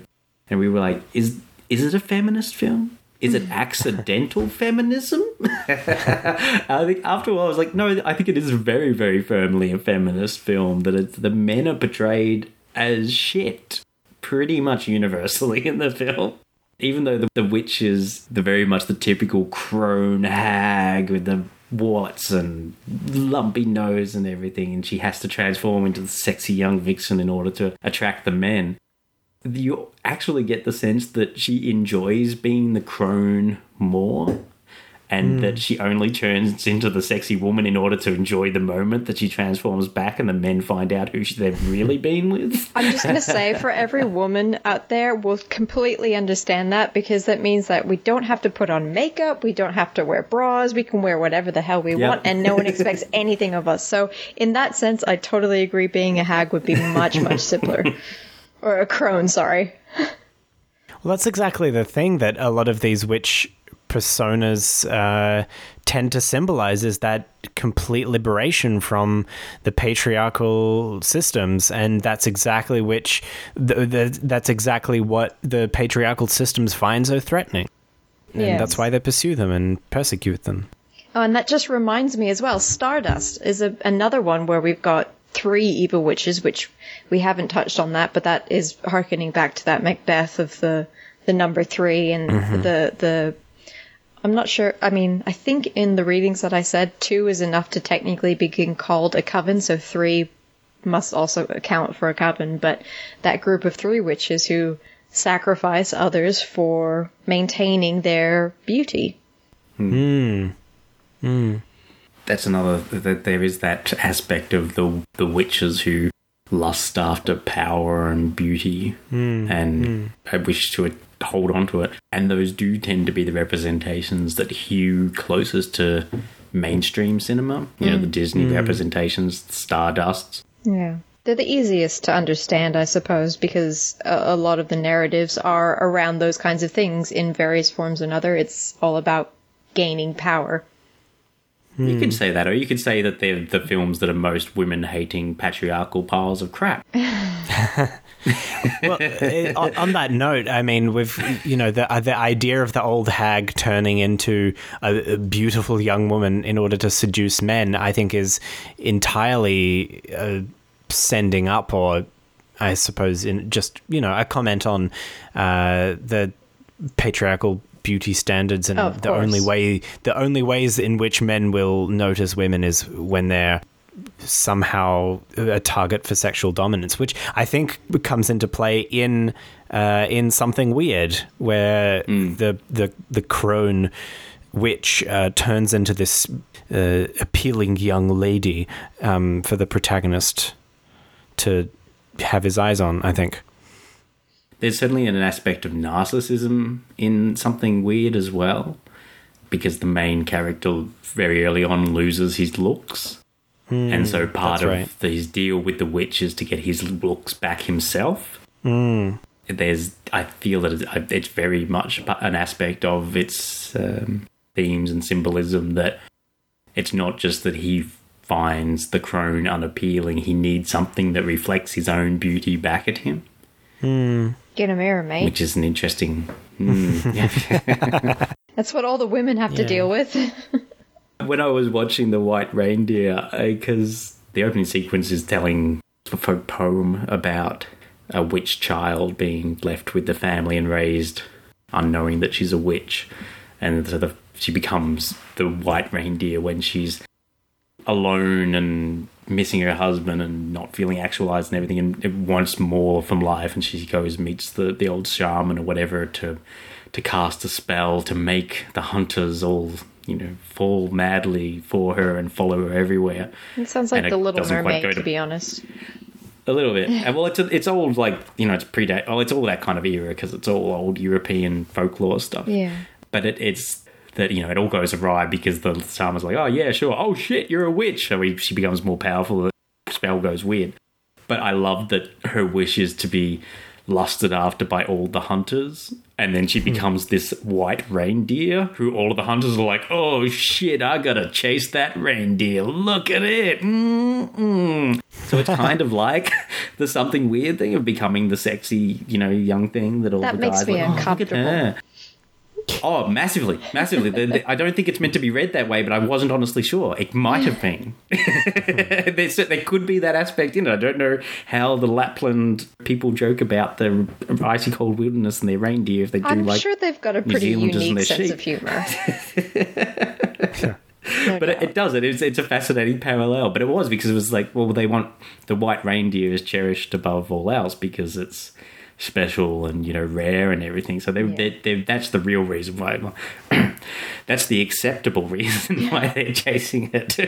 and we were like, "Is is it a feminist film? Is it accidental feminism?" I think after a while, I was like, "No, I think it is very, very firmly a feminist film. That it's, the men are portrayed as shit, pretty much universally in the film." even though the, the witch is the very much the typical crone hag with the warts and lumpy nose and everything, and she has to transform into the sexy young vixen in order to attract the men. You actually get the sense that she enjoys being the crone more. And hmm. that she only turns into the sexy woman in order to enjoy the moment that she transforms back, and the men find out who she- they've really been with. I'm just going to say, for every woman out there, will completely understand that because that means that we don't have to put on makeup, we don't have to wear bras, we can wear whatever the hell we Yep. want, and no one expects anything of us. So, in that sense, I totally agree. Being a hag would be much, much simpler, or a crone. Sorry. Well, that's exactly the thing that a lot of these witch personas uh, tend to symbolize is that complete liberation from the patriarchal systems, and that's exactly which th- th- that's exactly what the patriarchal systems find so threatening, and Yes. that's why they pursue them and persecute them. Oh, and that just reminds me as well. Stardust is a, another one where we've got three evil witches, which we haven't touched on that, but that is harkening back to that Macbeth of the the number three and the the. I'm not sure. I mean, I think in the readings that I said, two is enough to technically begin called a coven, so three must also account for a coven. But that group of three witches who sacrifice others for maintaining their beauty. Hmm. Hmm. that's another that there is that aspect of the the witches who lust after power and beauty hmm. and hmm. I wish to hold on to it and those do tend to be the representations that hew closest to mainstream cinema you know the hmm. disney representations the stardusts Yeah. They're the easiest to understand, I suppose, because a, a lot of the narratives are around those kinds of things in various forms or another. It's all about gaining power. You can say that or you could say that they're the films that are most women hating patriarchal piles of crap. Well, eh, on, on that note, I mean, with you know the uh, the idea of the old hag turning into a, a beautiful young woman in order to seduce men, I think is entirely uh, sending up or I suppose in just you know a comment on uh, the patriarchal beauty standards and Oh, of the only way the only ways in which men will notice women is when they're somehow a target for sexual dominance, which I think comes into play in uh, in something weird, where the the the crone witch uh, turns into this uh, appealing young lady um, for the protagonist to have his eyes on. I think. There's certainly an aspect of narcissism in something weird as well, because the main character very early on loses his looks. Hmm, and so part of right. his deal with the witch is to get his looks back himself. Hmm. There's, I feel that it's- it's very much an aspect of its um, themes and symbolism that it's not just that he finds the crone unappealing; he needs something that reflects his own beauty back at him, hmm. Get a mirror, mate. which is an interesting. Mm. That's what all the women have to deal with. when I was watching The White Reindeer, because the opening sequence is telling a folk poem about a witch child being left with the family and raised unknowing that she's a witch. And so the, she becomes the white reindeer when she's alone and missing her husband and not feeling actualized and everything and it wants more from life and she goes meets the, the old shaman or whatever to to cast a spell to make the hunters all you know fall madly for her and follow her everywhere it sounds like And the Little Mermaid, to to- be honest. a little bit and well it's it's all like you know it's predate oh it's all that kind of era because it's all old european folklore stuff Yeah. but it, it's that you know it all goes awry because the shaman's like, oh yeah, sure, oh shit, you're a witch. So he, she becomes more powerful. The spell goes weird. But I love that her wish is to be lusted after by all the hunters, and then she hmm. becomes this white reindeer who all of the hunters are like, oh shit, I gotta chase that reindeer. Look at it. Mm-mm. So it's kind of like the something weird thing of becoming the sexy, you know, young thing that all That the makes guys me like, "Oh, look at uncomfortable." her." Oh, massively, massively. The- the- I don't think it's meant to be read that way, but I wasn't honestly sure. It might have been. There's, there could be that aspect in it. I don't know how the Lapland people joke about the icy cold wilderness and their reindeer if they do I'm like. sure they've got a New pretty Zealanders and unique their sense sheep. of humor. No but it, doubt. it does it. It's, it's a fascinating parallel. But it was because it was like, well, they want the white reindeer is cherished above all else because it's special and you know rare and everything. So they, Yeah. they, they that's the real reason why. that's the acceptable reason why they're chasing it.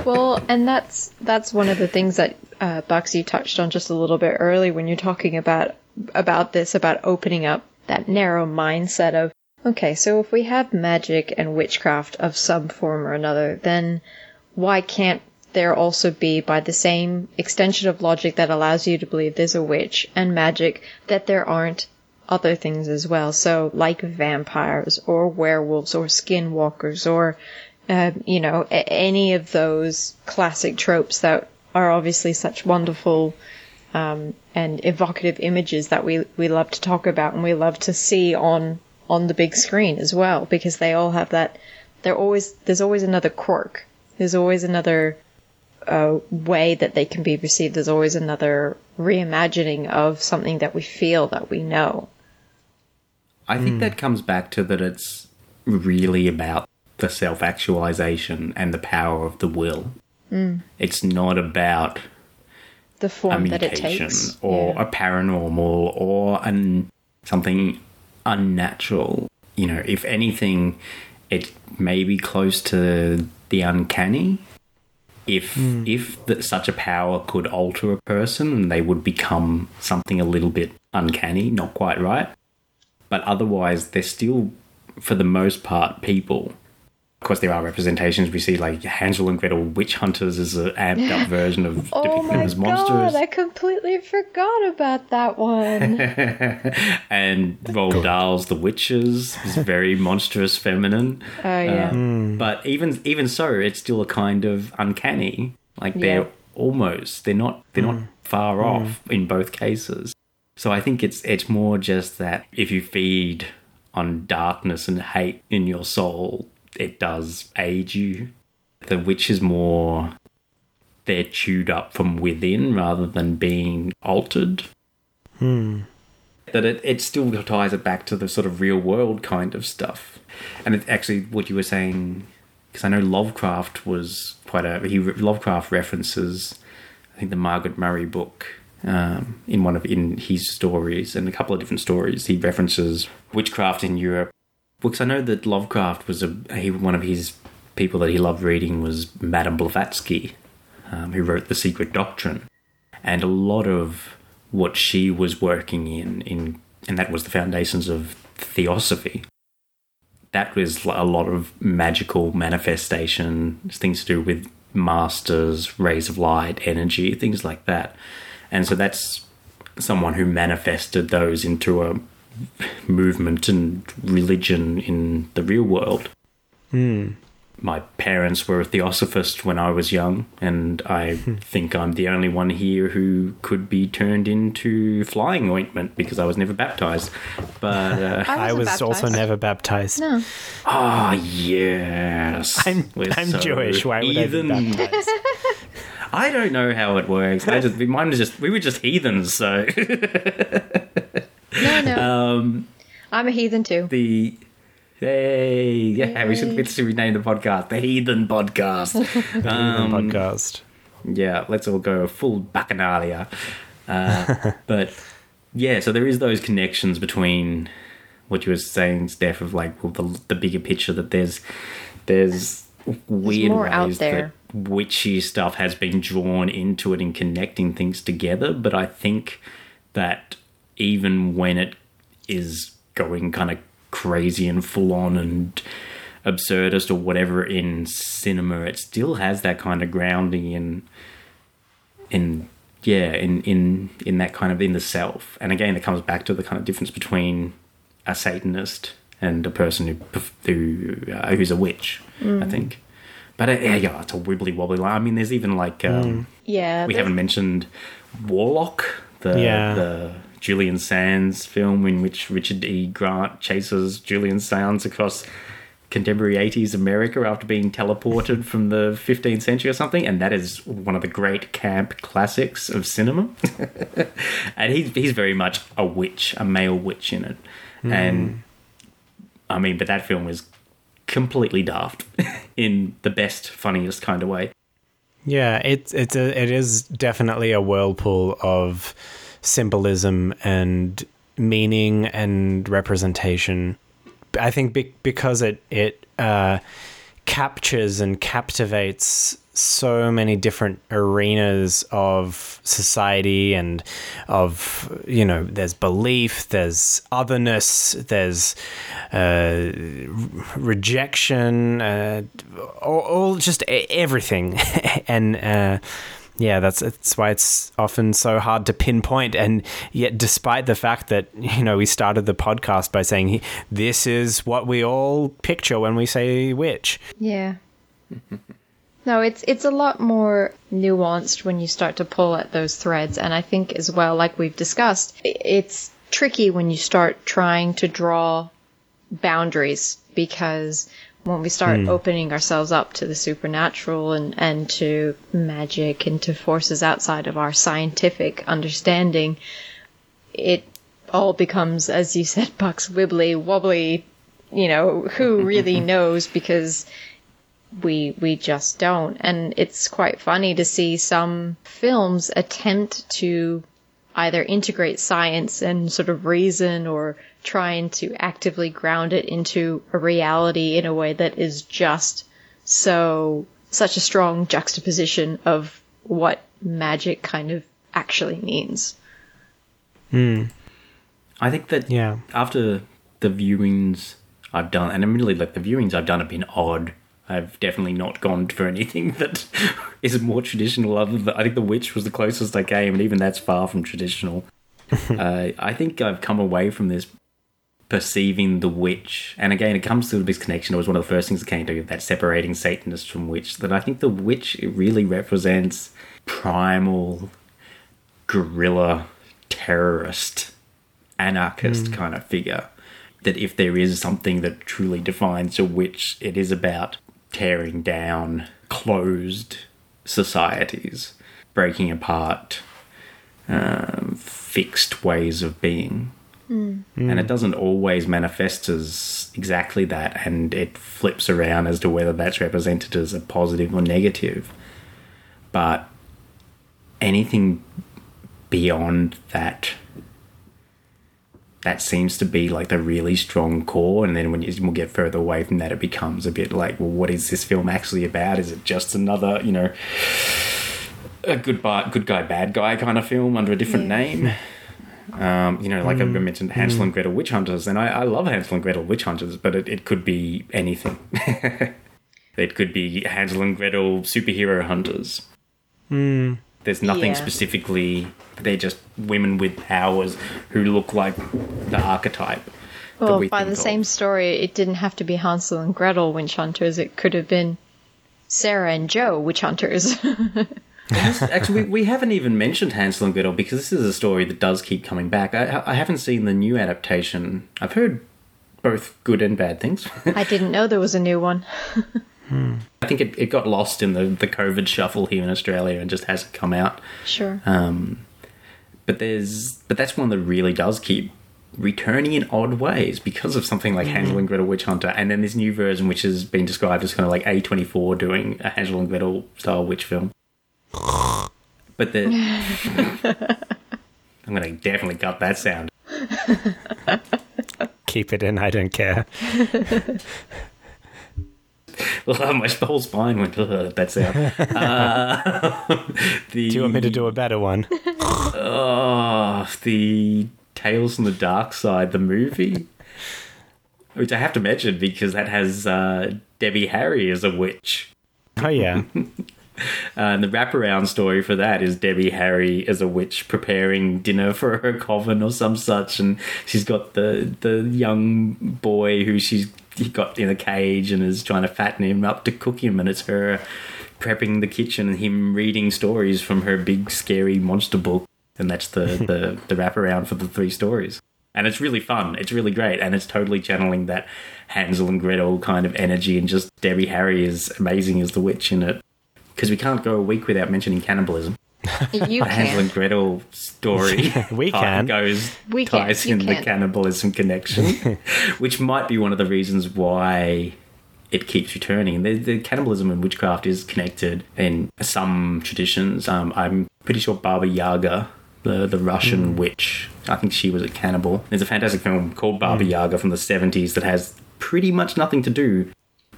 Well, and that's that's one of the things that uh, you touched on just a little bit early when you're talking about about this about opening up that narrow mindset of okay, so if we have magic and witchcraft of some form or another, then why can't there also be, by the same extension of logic that allows you to believe there's a witch and magic, that there aren't other things as well? So, like vampires or werewolves or skinwalkers or um, you know, a- any of those classic tropes that are obviously such wonderful um, and evocative images that we we love to talk about and we love to see on on the big screen as well because they all have that. They're always there's always another quirk. There's always another uh, way that they can be received. There's always another reimagining of something that we feel that we know. I think that comes back to that it's really about the self actualization and the power of the will. It's not about The a form that it takes. or Yeah. a paranormal or an something unnatural. You know, if anything, it may be close to the uncanny. If hmm. if that such a power could alter a person and they would become something a little bit uncanny, not quite right. But otherwise, they're still, for the most part, people. Of course, there are representations. We see like Hansel and Gretel witch hunters as an amped up version of Oh depicting them as monsters. god, I completely forgot about that one. and Roald Dahl's The Witches is very monstrous feminine. Oh yeah. Uh, hmm. But even even so, it's still a kind of uncanny. Like they're Yeah. almost they're not they're not hmm. far hmm. off in both cases. So I think it's it's more just that if you feed on darkness and hate in your soul, it does age you. The witch is more they're chewed up from within rather than being altered. That it, it still ties it back to the sort of real world kind of stuff. And it's actually, what you were saying, because I know Lovecraft was quite a. He Lovecraft references, I think, the Margaret Murray book um, in one of in his stories and a couple of different stories. He references witchcraft in Europe. Because I know that Lovecraft was a he, one of his people that he loved reading was Madame Blavatsky, um, who wrote The Secret Doctrine, and a lot of what she was working in in and that was the foundations of theosophy. That was a lot of magical manifestation, things to do with masters, rays of light, energy, things like that. And so that's someone who manifested those into a movement and religion in the real world. My parents were a theosophist when I was young, and I think I'm the only one here who could be turned into flying ointment because I was never baptized. But uh, I wasn't was also never baptized. No. ah, yes, I'm, We're I'm so Jewish. Why would I be heathen. baptized? I don't know how it works. I just mine was just we were just heathens. So No, no. um, I'm a heathen too. the hey yeah we should let's rename the podcast the Heathen Podcast. Um, podcast. yeah, let's all go full bacchanalia. Uh, but yeah, so there is those connections between what you were saying, Steph, of like well, the the bigger picture that there's there's weird more out ways there. that witchy stuff has been drawn into it and connecting things together. But I think that even when it is going kind of crazy and full on and absurdist or whatever in cinema, it still has that kind of grounding in in yeah in in in that kind of in the self and again it comes back to the kind of difference between a satanist and a person who who uh, who's a witch i think but uh, yeah yeah it's a wibbly wobbly line i mean there's even like um Yeah. we haven't mentioned warlock the Yeah. the julian sands film in which richard e grant chases julian sands across contemporary 80s America after being teleported from the 15th century or something, and that is one of the great camp classics of cinema. and he's he's very much a witch, a male witch in it, hmm. and I mean, but that film is completely daft in the best, funniest kind of way. Yeah, it's it's a it is definitely a whirlpool of symbolism and meaning and representation. I think be- because it it uh, captures and captivates so many different arenas of society and of you know there's belief there's otherness there's uh, rejection uh, all, all just everything and uh, yeah that's that's why it's often so hard to pinpoint. And yet despite the fact that you know we started the podcast by saying this is what we all picture when we say witch Yeah. No, it's it's a lot more nuanced when you start to pull at those threads, and I think as well, like we've discussed, it's tricky when you start trying to draw boundaries because when we start hmm. opening ourselves up to the supernatural and and to magic and to forces outside of our scientific understanding, it all becomes, as you said, Bucks wibbly wobbly. You know, who really knows? Because we we just don't and it's quite funny to see some films attempt to either integrate science and sort of reason or trying to actively ground it into a reality in a way that is just so such a strong juxtaposition of what magic kind of actually means. I think that Yeah. after the viewings I've done, and admittedly, like the viewings I've done have been odd. I've definitely not gone for anything that is more traditional. Other than I think The Witch was the closest I came, and even that's far from traditional. uh, I think I've come away from this perceiving the witch, and again, it comes to this connection. It was one of the first things that came to that separating Satanist from witch. That I think the witch it really represents primal guerrilla terrorist anarchist kind of figure. That if there is something that truly defines a witch, it is about tearing down closed societies breaking apart um, fixed ways of being. Hmm. And it doesn't always manifest as exactly that, and it flips around as to whether that's represented as a positive or negative. But anything beyond that that seems to be like the really strong core and then when you will get further away from that it becomes a bit like well what is this film actually about? Is it just another you know a good bi- good guy bad guy kind of film under a different name um, you know like i mm. mentioned hansel and mm. gretel witch hunters and I, I love hansel and gretel witch hunters but it, it could be anything it could be hansel and gretel superhero hunters hmm. there's nothing Yeah. specifically. They're just women with powers who look like the archetype. Well, we by the of. same story, it didn't have to be Hansel and Gretel witch hunters. It could have been Sarah and Joe witch hunters. Actually, we, we haven't even mentioned Hansel and Gretel because this is a story that does keep coming back. I, I haven't seen the new adaptation. I've heard both good and bad things. I didn't know there was a new one. hmm. I think it, it got lost in the, the COVID shuffle here in Australia and just hasn't come out. Sure. Um, but there's but that's one that really does keep returning in odd ways because of something like Hansel and Gretel Witch Hunter, and then this new version which has been described as kind of like A24 doing a Hansel and Gretel style witch film. But the I'm gonna definitely cut that sound. Keep it in. I don't care. Well, my whole spine went "Ugh," at that sound. Uh, the, Do you want me to do a better one? Oh, the Tales from the Dark Side, the movie, which I have to mention because that has uh, Debbie Harry as a witch. Oh yeah. Uh, and the wraparound story for that is Debbie Harry as a witch preparing dinner for her coven or some such, and she's got the the young boy who she's got in a cage and is trying to fatten him up to cook him, and it's her prepping the kitchen and him reading stories from her big scary monster book, and that's the the, the wraparound for the three stories. And it's really fun. It's really great, and it's totally channeling that Hansel and Gretel kind of energy, and just Debbie Harry is amazing as the witch in it because we can't go a week without mentioning cannibalism. You The Hansel and. Gretel story We tie- can. goes We can. ties You in the cannibalism connection, which might be one of the reasons why it keeps returning. The, the cannibalism and witchcraft is connected in some traditions. Um, I'm pretty sure Baba Yaga, the the Russian witch, I think she was a cannibal. There's a fantastic film called Baba Yaga from the 70s that has pretty much nothing to do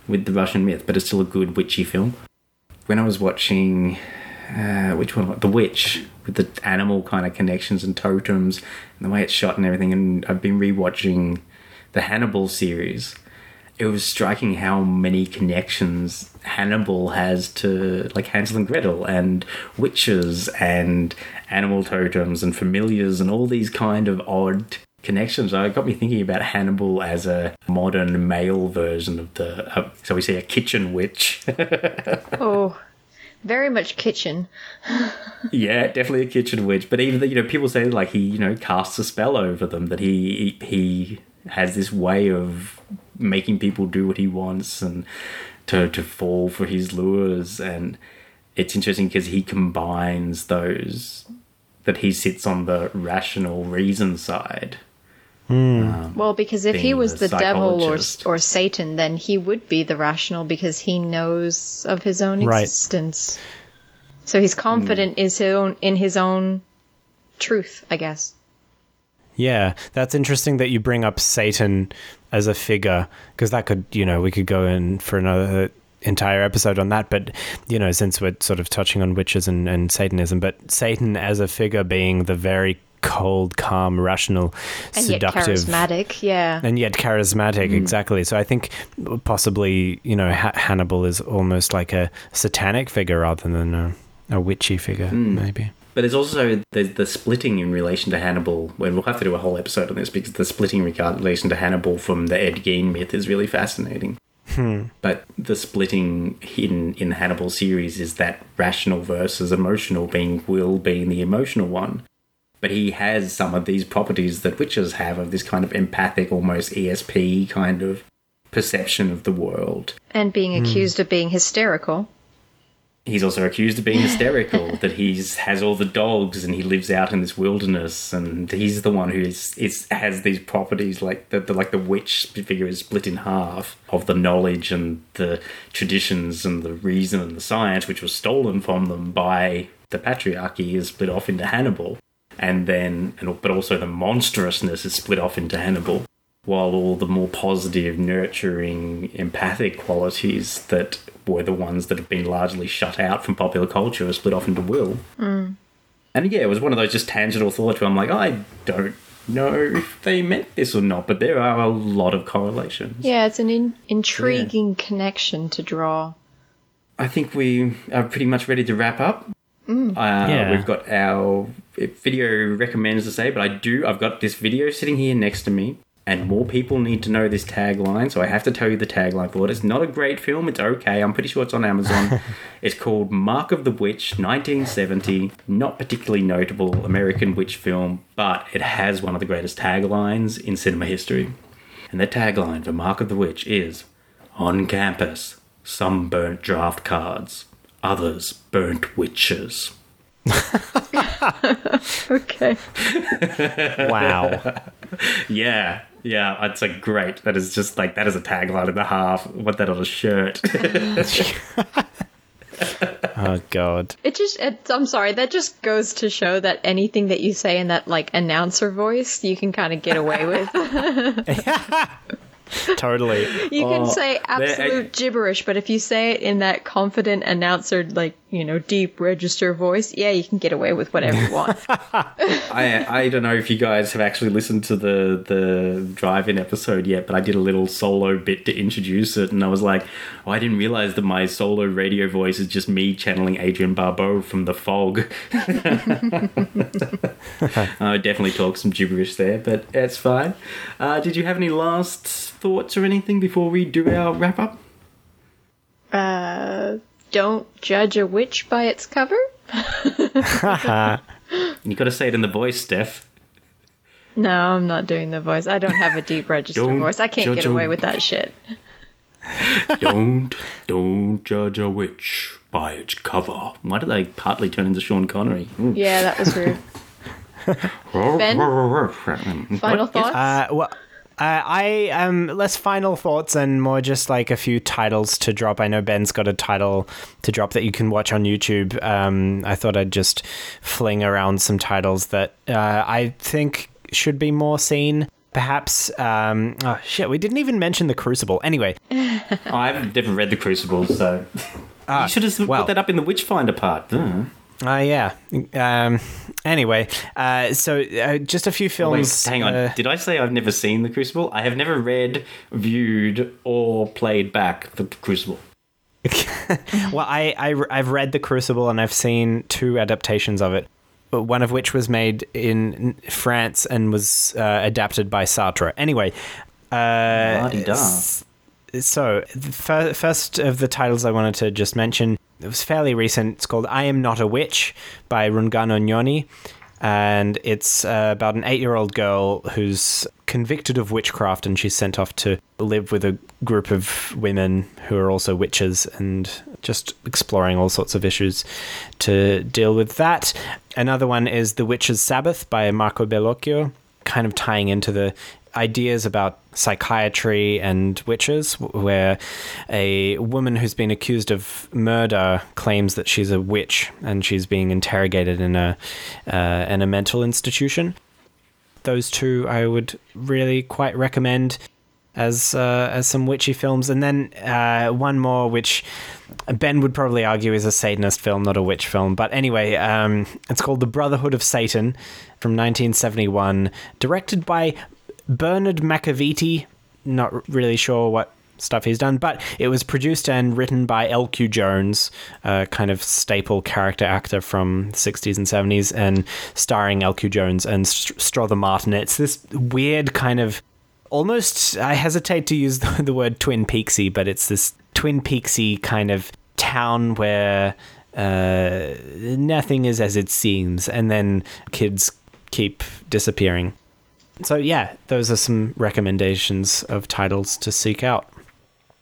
with the Russian myth, but it's still a good witchy film. When I was watching uh, which one? The Witch with the animal kind of connections and totems and the way it's shot and everything. And I've been rewatching the Hannibal series. It was striking how many connections Hannibal has to like Hansel and Gretel and witches and animal totems and familiars and all these kind of odd connections. It got me thinking about Hannibal as a modern male version of the. Uh, so we say a kitchen witch. Oh, very much kitchen. Yeah, definitely a kitchen witch. But even you know, people say like he you know casts a spell over them that he he has this way of making people do what he wants and to to fall for his lures. And it's interesting because he combines those that he sits on the rational reason side. Hmm. Um, well, because if he was the the, devil or or Satan, then he would be the rational because he knows of his own Right. existence. So he's confident hmm. is his own in his own truth, I guess. Yeah, that's interesting that you bring up Satan as a figure because that could, you know, we could go in for another entire episode on that. But, you know, since we're sort of touching on witches and, and Satanism, but Satan as a figure being the very cold, calm, rational, And yet seductive. charismatic, yeah. And yet charismatic, mm. exactly. So I think possibly, you know, ha- Hannibal is almost like a satanic figure rather than a, a witchy figure, hmm. maybe. But there's also the, the splitting in relation to Hannibal. When we'll have to do a whole episode on this because the splitting in relation to Hannibal from the Ed Gein myth is really fascinating. Hmm. But the splitting in in the Hannibal series is that rational versus emotional, being Will being the emotional one. But he has some of these properties that witches have of this kind of empathic, almost ESP kind of perception of the world. And being hmm. accused of being hysterical. he's also accused of being hysterical. that he's has all the dogs and he lives out in this wilderness, and he's the one who is, is has these properties like the, the like the witch figure is split in half of the knowledge and the traditions and the reason and the science, which was stolen from them by the patriarchy, is split off into Hannibal, and then and but also the monstrousness is split off into Hannibal while all the more positive, nurturing, empathic qualities that were the ones that have been largely shut out from popular culture are split off into Will. And yeah, it was one of those just tangential thoughts where I'm like, I don't know if they meant this or not, but there are a lot of correlations. Yeah, it's an in- intriguing connection to draw. I think we are pretty much ready to wrap up. Uh, Yeah. We've got our video recommends to say, but I do. I've got this video sitting here next to me, and more people need to know this tagline, so I have to tell you the tagline for it. It's not a great film. It's okay. I'm pretty sure it's on Amazon. it's called Mark of the Witch, 1970. Not particularly notable American witch film, but it has one of the greatest taglines in cinema history. And the tagline for Mark of the Witch is On campus, some burnt draft cards, others burnt witches. Okay. Wow. Yeah, yeah, it's like great. That is just like, that is a tagline and a half. Want that on a shirt. oh god. It just, it, I'm sorry, that just goes to show that anything that you say in that, like, announcer voice, you can kind of get away with. Totally. You can Oh, say absolute gibberish, but if you say it in that confident announcer, like, you know, deep register voice, yeah, you can get away with whatever you want. I I don't know if you guys have actually listened to the the drive-in episode yet, but I did a little solo bit to introduce it, and I was like, oh, I didn't realize that my solo radio voice is just me channeling Adrienne Barbeau from The Fog. I definitely talk some gibberish there, but that's fine. Uh, did you have any last thoughts or anything before we do our wrap up? uh, don't judge a witch by its cover? You got to say it in the voice, Steph. No, I'm not doing the voice. I don't have a deep register voice. I can't judge get a- away with that shit. don't don't judge a witch by its cover. Why did they partly turn into Sean Connery? Ooh. Yeah, that was rude. Ben? Final What? Thoughts? Uh, well, uh, I um less final thoughts and more just like a few titles to drop. I know Ben's got a title to drop that you can watch on YouTube. Um, I thought I'd just fling around some titles that uh, I think should be more seen. Perhaps. Um, oh shit, we didn't even mention the Crucible. Anyway, Oh, I haven't never read the Crucible, so you should have well. put that up in the Witchfinder part. Uh. Uh, yeah. Um, anyway, uh, so uh, just a few Wait, films. hang on. uh, Did I say I've never seen the Crucible? I have never read, viewed, or played back the Crucible. Well, I, I have read The Crucible and I've seen two adaptations of it. But one of which was made in France and was uh, adapted by Sartre. Anyway, uh, so first of the titles I wanted to just mention it was fairly recent. It's called "I Am Not a Witch" by Rungano Nyoni, and it's uh, about an eight-year-old girl who's convicted of witchcraft, and she's sent off to live with a group of women who are also witches, and just exploring all sorts of issues to deal with that. Another one is "The Witch's Sabbath" by Marco Bellocchio, kind of tying into the ideas about psychiatry and witches, where a woman who's been accused of murder claims that she's a witch and she's being interrogated in a uh, in a mental institution. Those two I would really quite recommend as uh, as some witchy films, and then uh, one more which Ben would probably argue is a Satanist film, not a witch film. But anyway, um, it's called The Brotherhood of Satan from 1971, directed by Bernard McEveety. Not really sure what stuff he's done, but it was produced and written by L.Q. Jones, a kind of staple character actor from the 60s and 70s, and starring L.Q. Jones and St- Strother Martin. It's this weird kind of almost I hesitate to use the, the word Twin Peaksy, but it's this Twin Peaksy kind of town where uh, nothing is as it seems, and then kids keep disappearing. So yeah, those are some recommendations of titles to seek out.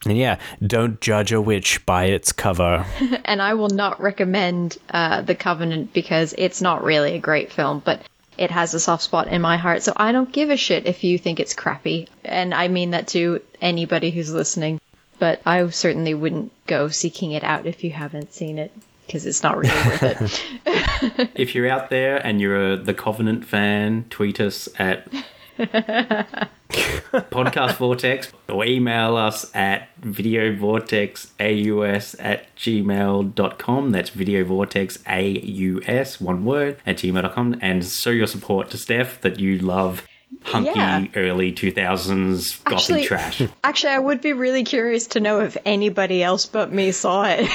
And yeah, don't judge a witch by its cover. And I will not recommend uh, The Covenant because it's not really a great film, but it has a soft spot in my heart. So I don't give a shit if you think it's crappy. And I mean that to anybody who's listening. But I certainly wouldn't go seeking it out if you haven't seen it because it's not really worth it. If you're out there and you're a The Covenant fan, tweet us at Podcast Vortex or email us at videovortexaus at gmail.com. That's videovortexaus, one word, at gmail.com. And show your support to Steph that you love hunky Yeah. early 2000s gothy Actually- trash. Actually, I would be really curious to know if anybody else but me saw it.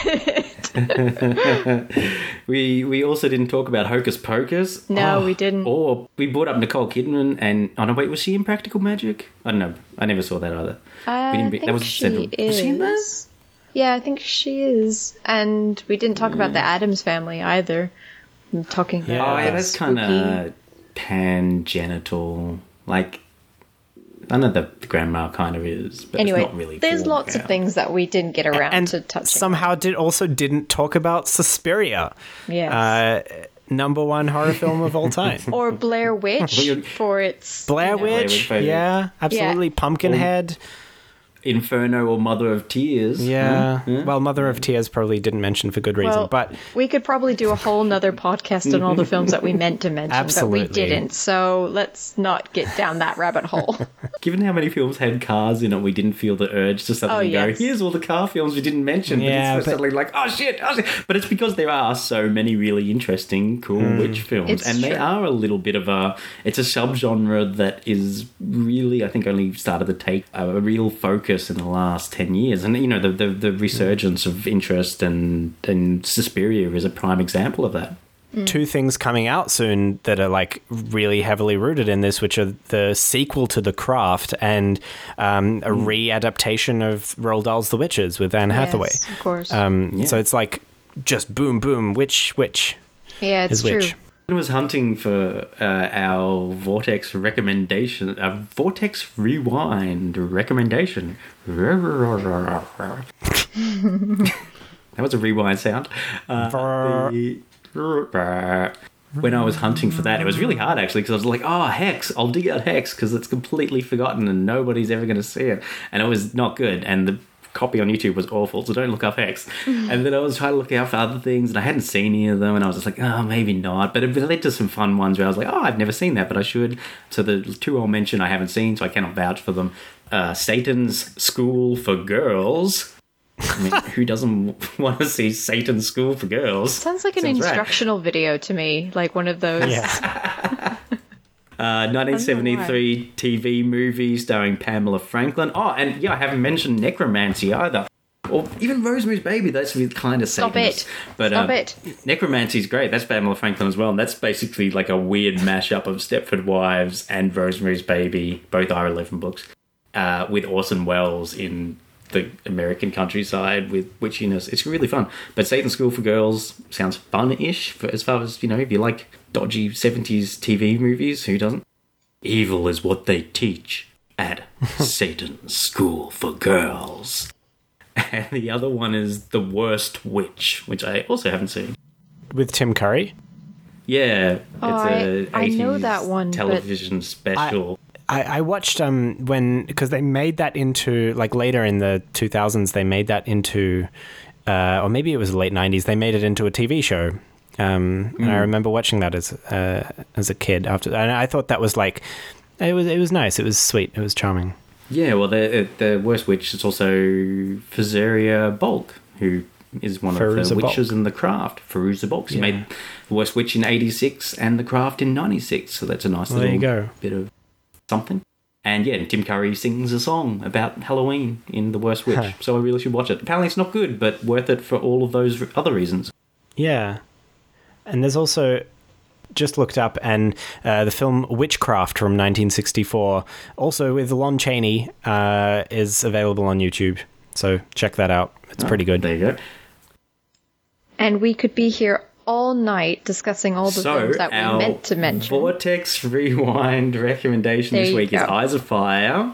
We we also didn't talk about Hocus Pocus. No, oh, we didn't. Or we brought up Nicole Kidman and oh no, wait, was she in Practical Magic? I don't know. I never saw that either. I We didn't be- think that was she is. was she in that? Yeah, I think she is. And we didn't talk about the mm. Addams family either. I'm talking about Yeah. Oh yeah, that's kind of tangential. Like I know the, the grandma kind of is, but Anyway, it's not really. there's full lots of things that we didn't get around and to touching. somehow did also didn't talk about Suspiria. yes. Uh, number one horror film of all time. or Blair Witch for its Blair you know, Witch, Blair Witch, yeah, absolutely. Pumpkinhead, Inferno or Mother of Tears. yeah. Huh? Well, Mother of Tears probably didn't mention for good reason, Well, but we could probably do a whole nother podcast on all the films that we meant to mention, Absolutely. but we didn't. So let's not get down that rabbit hole. Given how many films had cars in it, we didn't feel the urge to suddenly Oh, go, "Here's all the car films we didn't mention." Yeah, but it's but- suddenly like, "Oh shit, oh shit!" But it's because there are so many really interesting, cool Hmm. witch films, It's and they are a little bit of a. It's a subgenre that is really, I think, only started to take a, a real focus in the last ten years, and you know, the the, the resurgence of interest and and Suspiria is a prime example of that. two things coming out soon that are like really heavily rooted in this, which are the sequel to The Craft and um, a readaptation of Roald Dahl's The Witches with Anne Hathaway. Yes, of course. Um, So it's like just boom, boom, witch, witch yeah, it's is true. witch. I was hunting for uh, our Vortex recommendation, a Vortex Rewind recommendation. that was a rewind sound. Uh, the- when I was hunting for that, it was really hard actually because I was like, "Oh, Hex! I'll dig out Hex because it's completely forgotten and nobody's ever going to see it." And it was not good, and the copy on YouTube was awful. So don't look up Hex. and then I was trying to look out for other things, and I hadn't seen any of them, and I was just like, "Oh, maybe not." But it led to some fun ones where I was like, "Oh, I've never seen that, but I should." So the two I'll mention I haven't seen, so I cannot vouch for them. Uh, Satan's School for Girls. I mean, who doesn't want to see Satan's School for Girls? Sounds like an Sounds right. instructional video to me, like one of those. Uh, 1973 TV movie starring Pamela Franklin. Oh, and yeah, I haven't mentioned Necromancy either. Or even Rosemary's Baby, that's kind of Stop Satanist. it. But, Stop uh, it. Necromancy's great. That's Pamela Franklin as well. And that's basically like a weird mashup of Stepford Wives and Rosemary's Baby. Both Ira Levin books. Uh, with Orson Welles in the American countryside with witchiness. It's really fun. But Satan's School for Girls sounds fun-ish for, as far as, you know, if you like dodgy 70s TV movies, who doesn't? Evil is what they teach at Satan's School for Girls. And the other one is The Worst Witch, which I also haven't seen. with Tim Curry. Yeah, Oh, it's a I- I know 80s that one, but- television special. I, I watched um when because they made that into like later in the 2000s they made that into uh, or maybe it was late 90s they made it into a TV show um and I remember watching that as uh, as a kid after and I thought that was like it was it was nice it was sweet it was charming yeah, well, the the Worst Witch is also Fazaria Bulk, who is one of the Balk. witches in the craft. Fairuza Bulk. She Yeah. made The Worst Witch in 86 and The Craft in 96, so that's a nice Well, there little you go. bit of something. And yeah, Tim Curry sings a song about Halloween in The Worst Witch, Huh. so I really should watch it. Apparently, it's not good, but worth it for all of those other reasons. yeah and there's also just looked up and uh, the film Witchcraft from 1964 also with Lon Chaney uh, is available on YouTube so check that out it's pretty good There you go. And we could be here all night discussing all the so films that we meant to mention. Vortex Rewind recommendation There this you week is. Eyes of Fire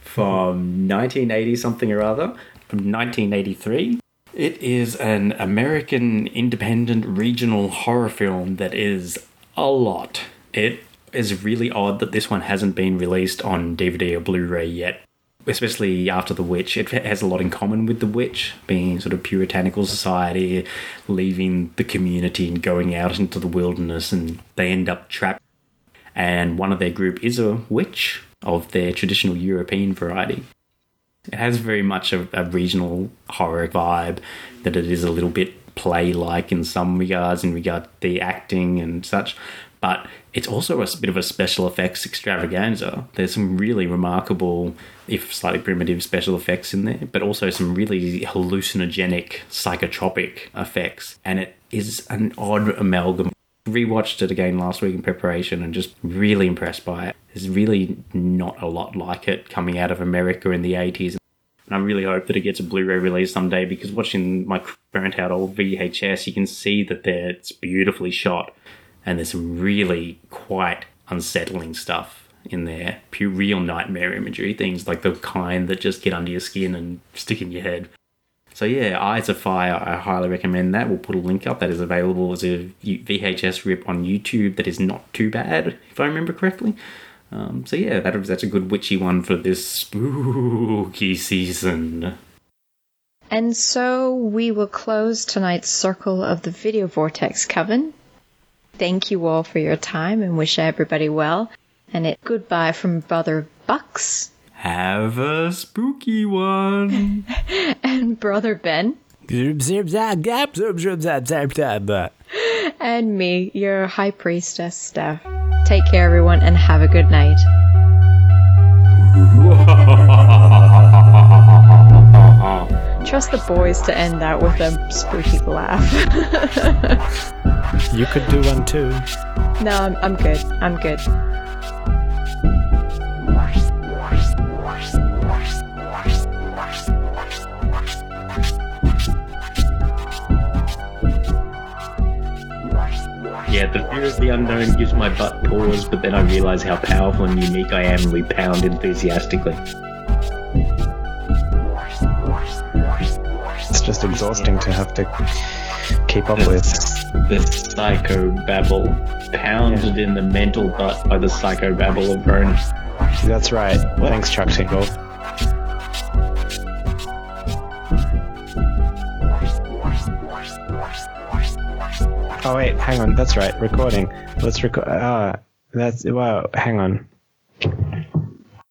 from 1980 something or other, from 1983. It is an American independent regional horror film that is a lot. It is really odd that this one hasn't been released on DVD or Blu ray yet. Especially after The Witch. It has a lot in common with The Witch, being sort of puritanical society, leaving the community and going out into the wilderness, and they end up trapped. And one of their group is a witch of their traditional European variety. It has very much a, a regional horror vibe, that it is a little bit play like in some regards, in regard to the acting and such, but it's also a bit of a special effects extravaganza. There's some really remarkable, if slightly primitive, special effects in there, but also some really hallucinogenic, psychotropic effects. And it is an odd amalgam. Rewatched it again last week in preparation and just really impressed by it. There's really not a lot like it coming out of America in the 80s. And I really hope that it gets a Blu-ray release someday because watching my burnt out old VHS, you can see that it's beautifully shot and there's some really quite unsettling stuff in there. Pure real nightmare imagery, things like the kind that just get under your skin and stick in your head. So yeah, Eyes of Fire, I highly recommend that. We'll put a link up that is available as a VHS rip on YouTube that is not too bad, if I remember correctly. Um, so yeah, that, that's a good witchy one for this spooky season. And so we will close tonight's circle of the Video Vortex Coven. Thank you all for your time and wish everybody well. And it goodbye from Brother Bucks. Have a spooky one. and Brother Ben. and me, your High Priestess, Steph. Take care, everyone, and have a good night. Trust the boys to end that with a spooky laugh. you could do one too. No, I'm, I'm good. I'm good. Yeah, the fear of the unknown gives my butt pause, but then I realise how powerful and unique I am, and we pound enthusiastically. It's just exhausting to have to keep up the, with. The psycho babble, pounded yeah. in the mental butt by the psycho babble of Vern. That's right. Thanks, Chuck Tingle. Oh wait, hang on. That's right. Recording. Let's record. Uh, that's well. Hang on.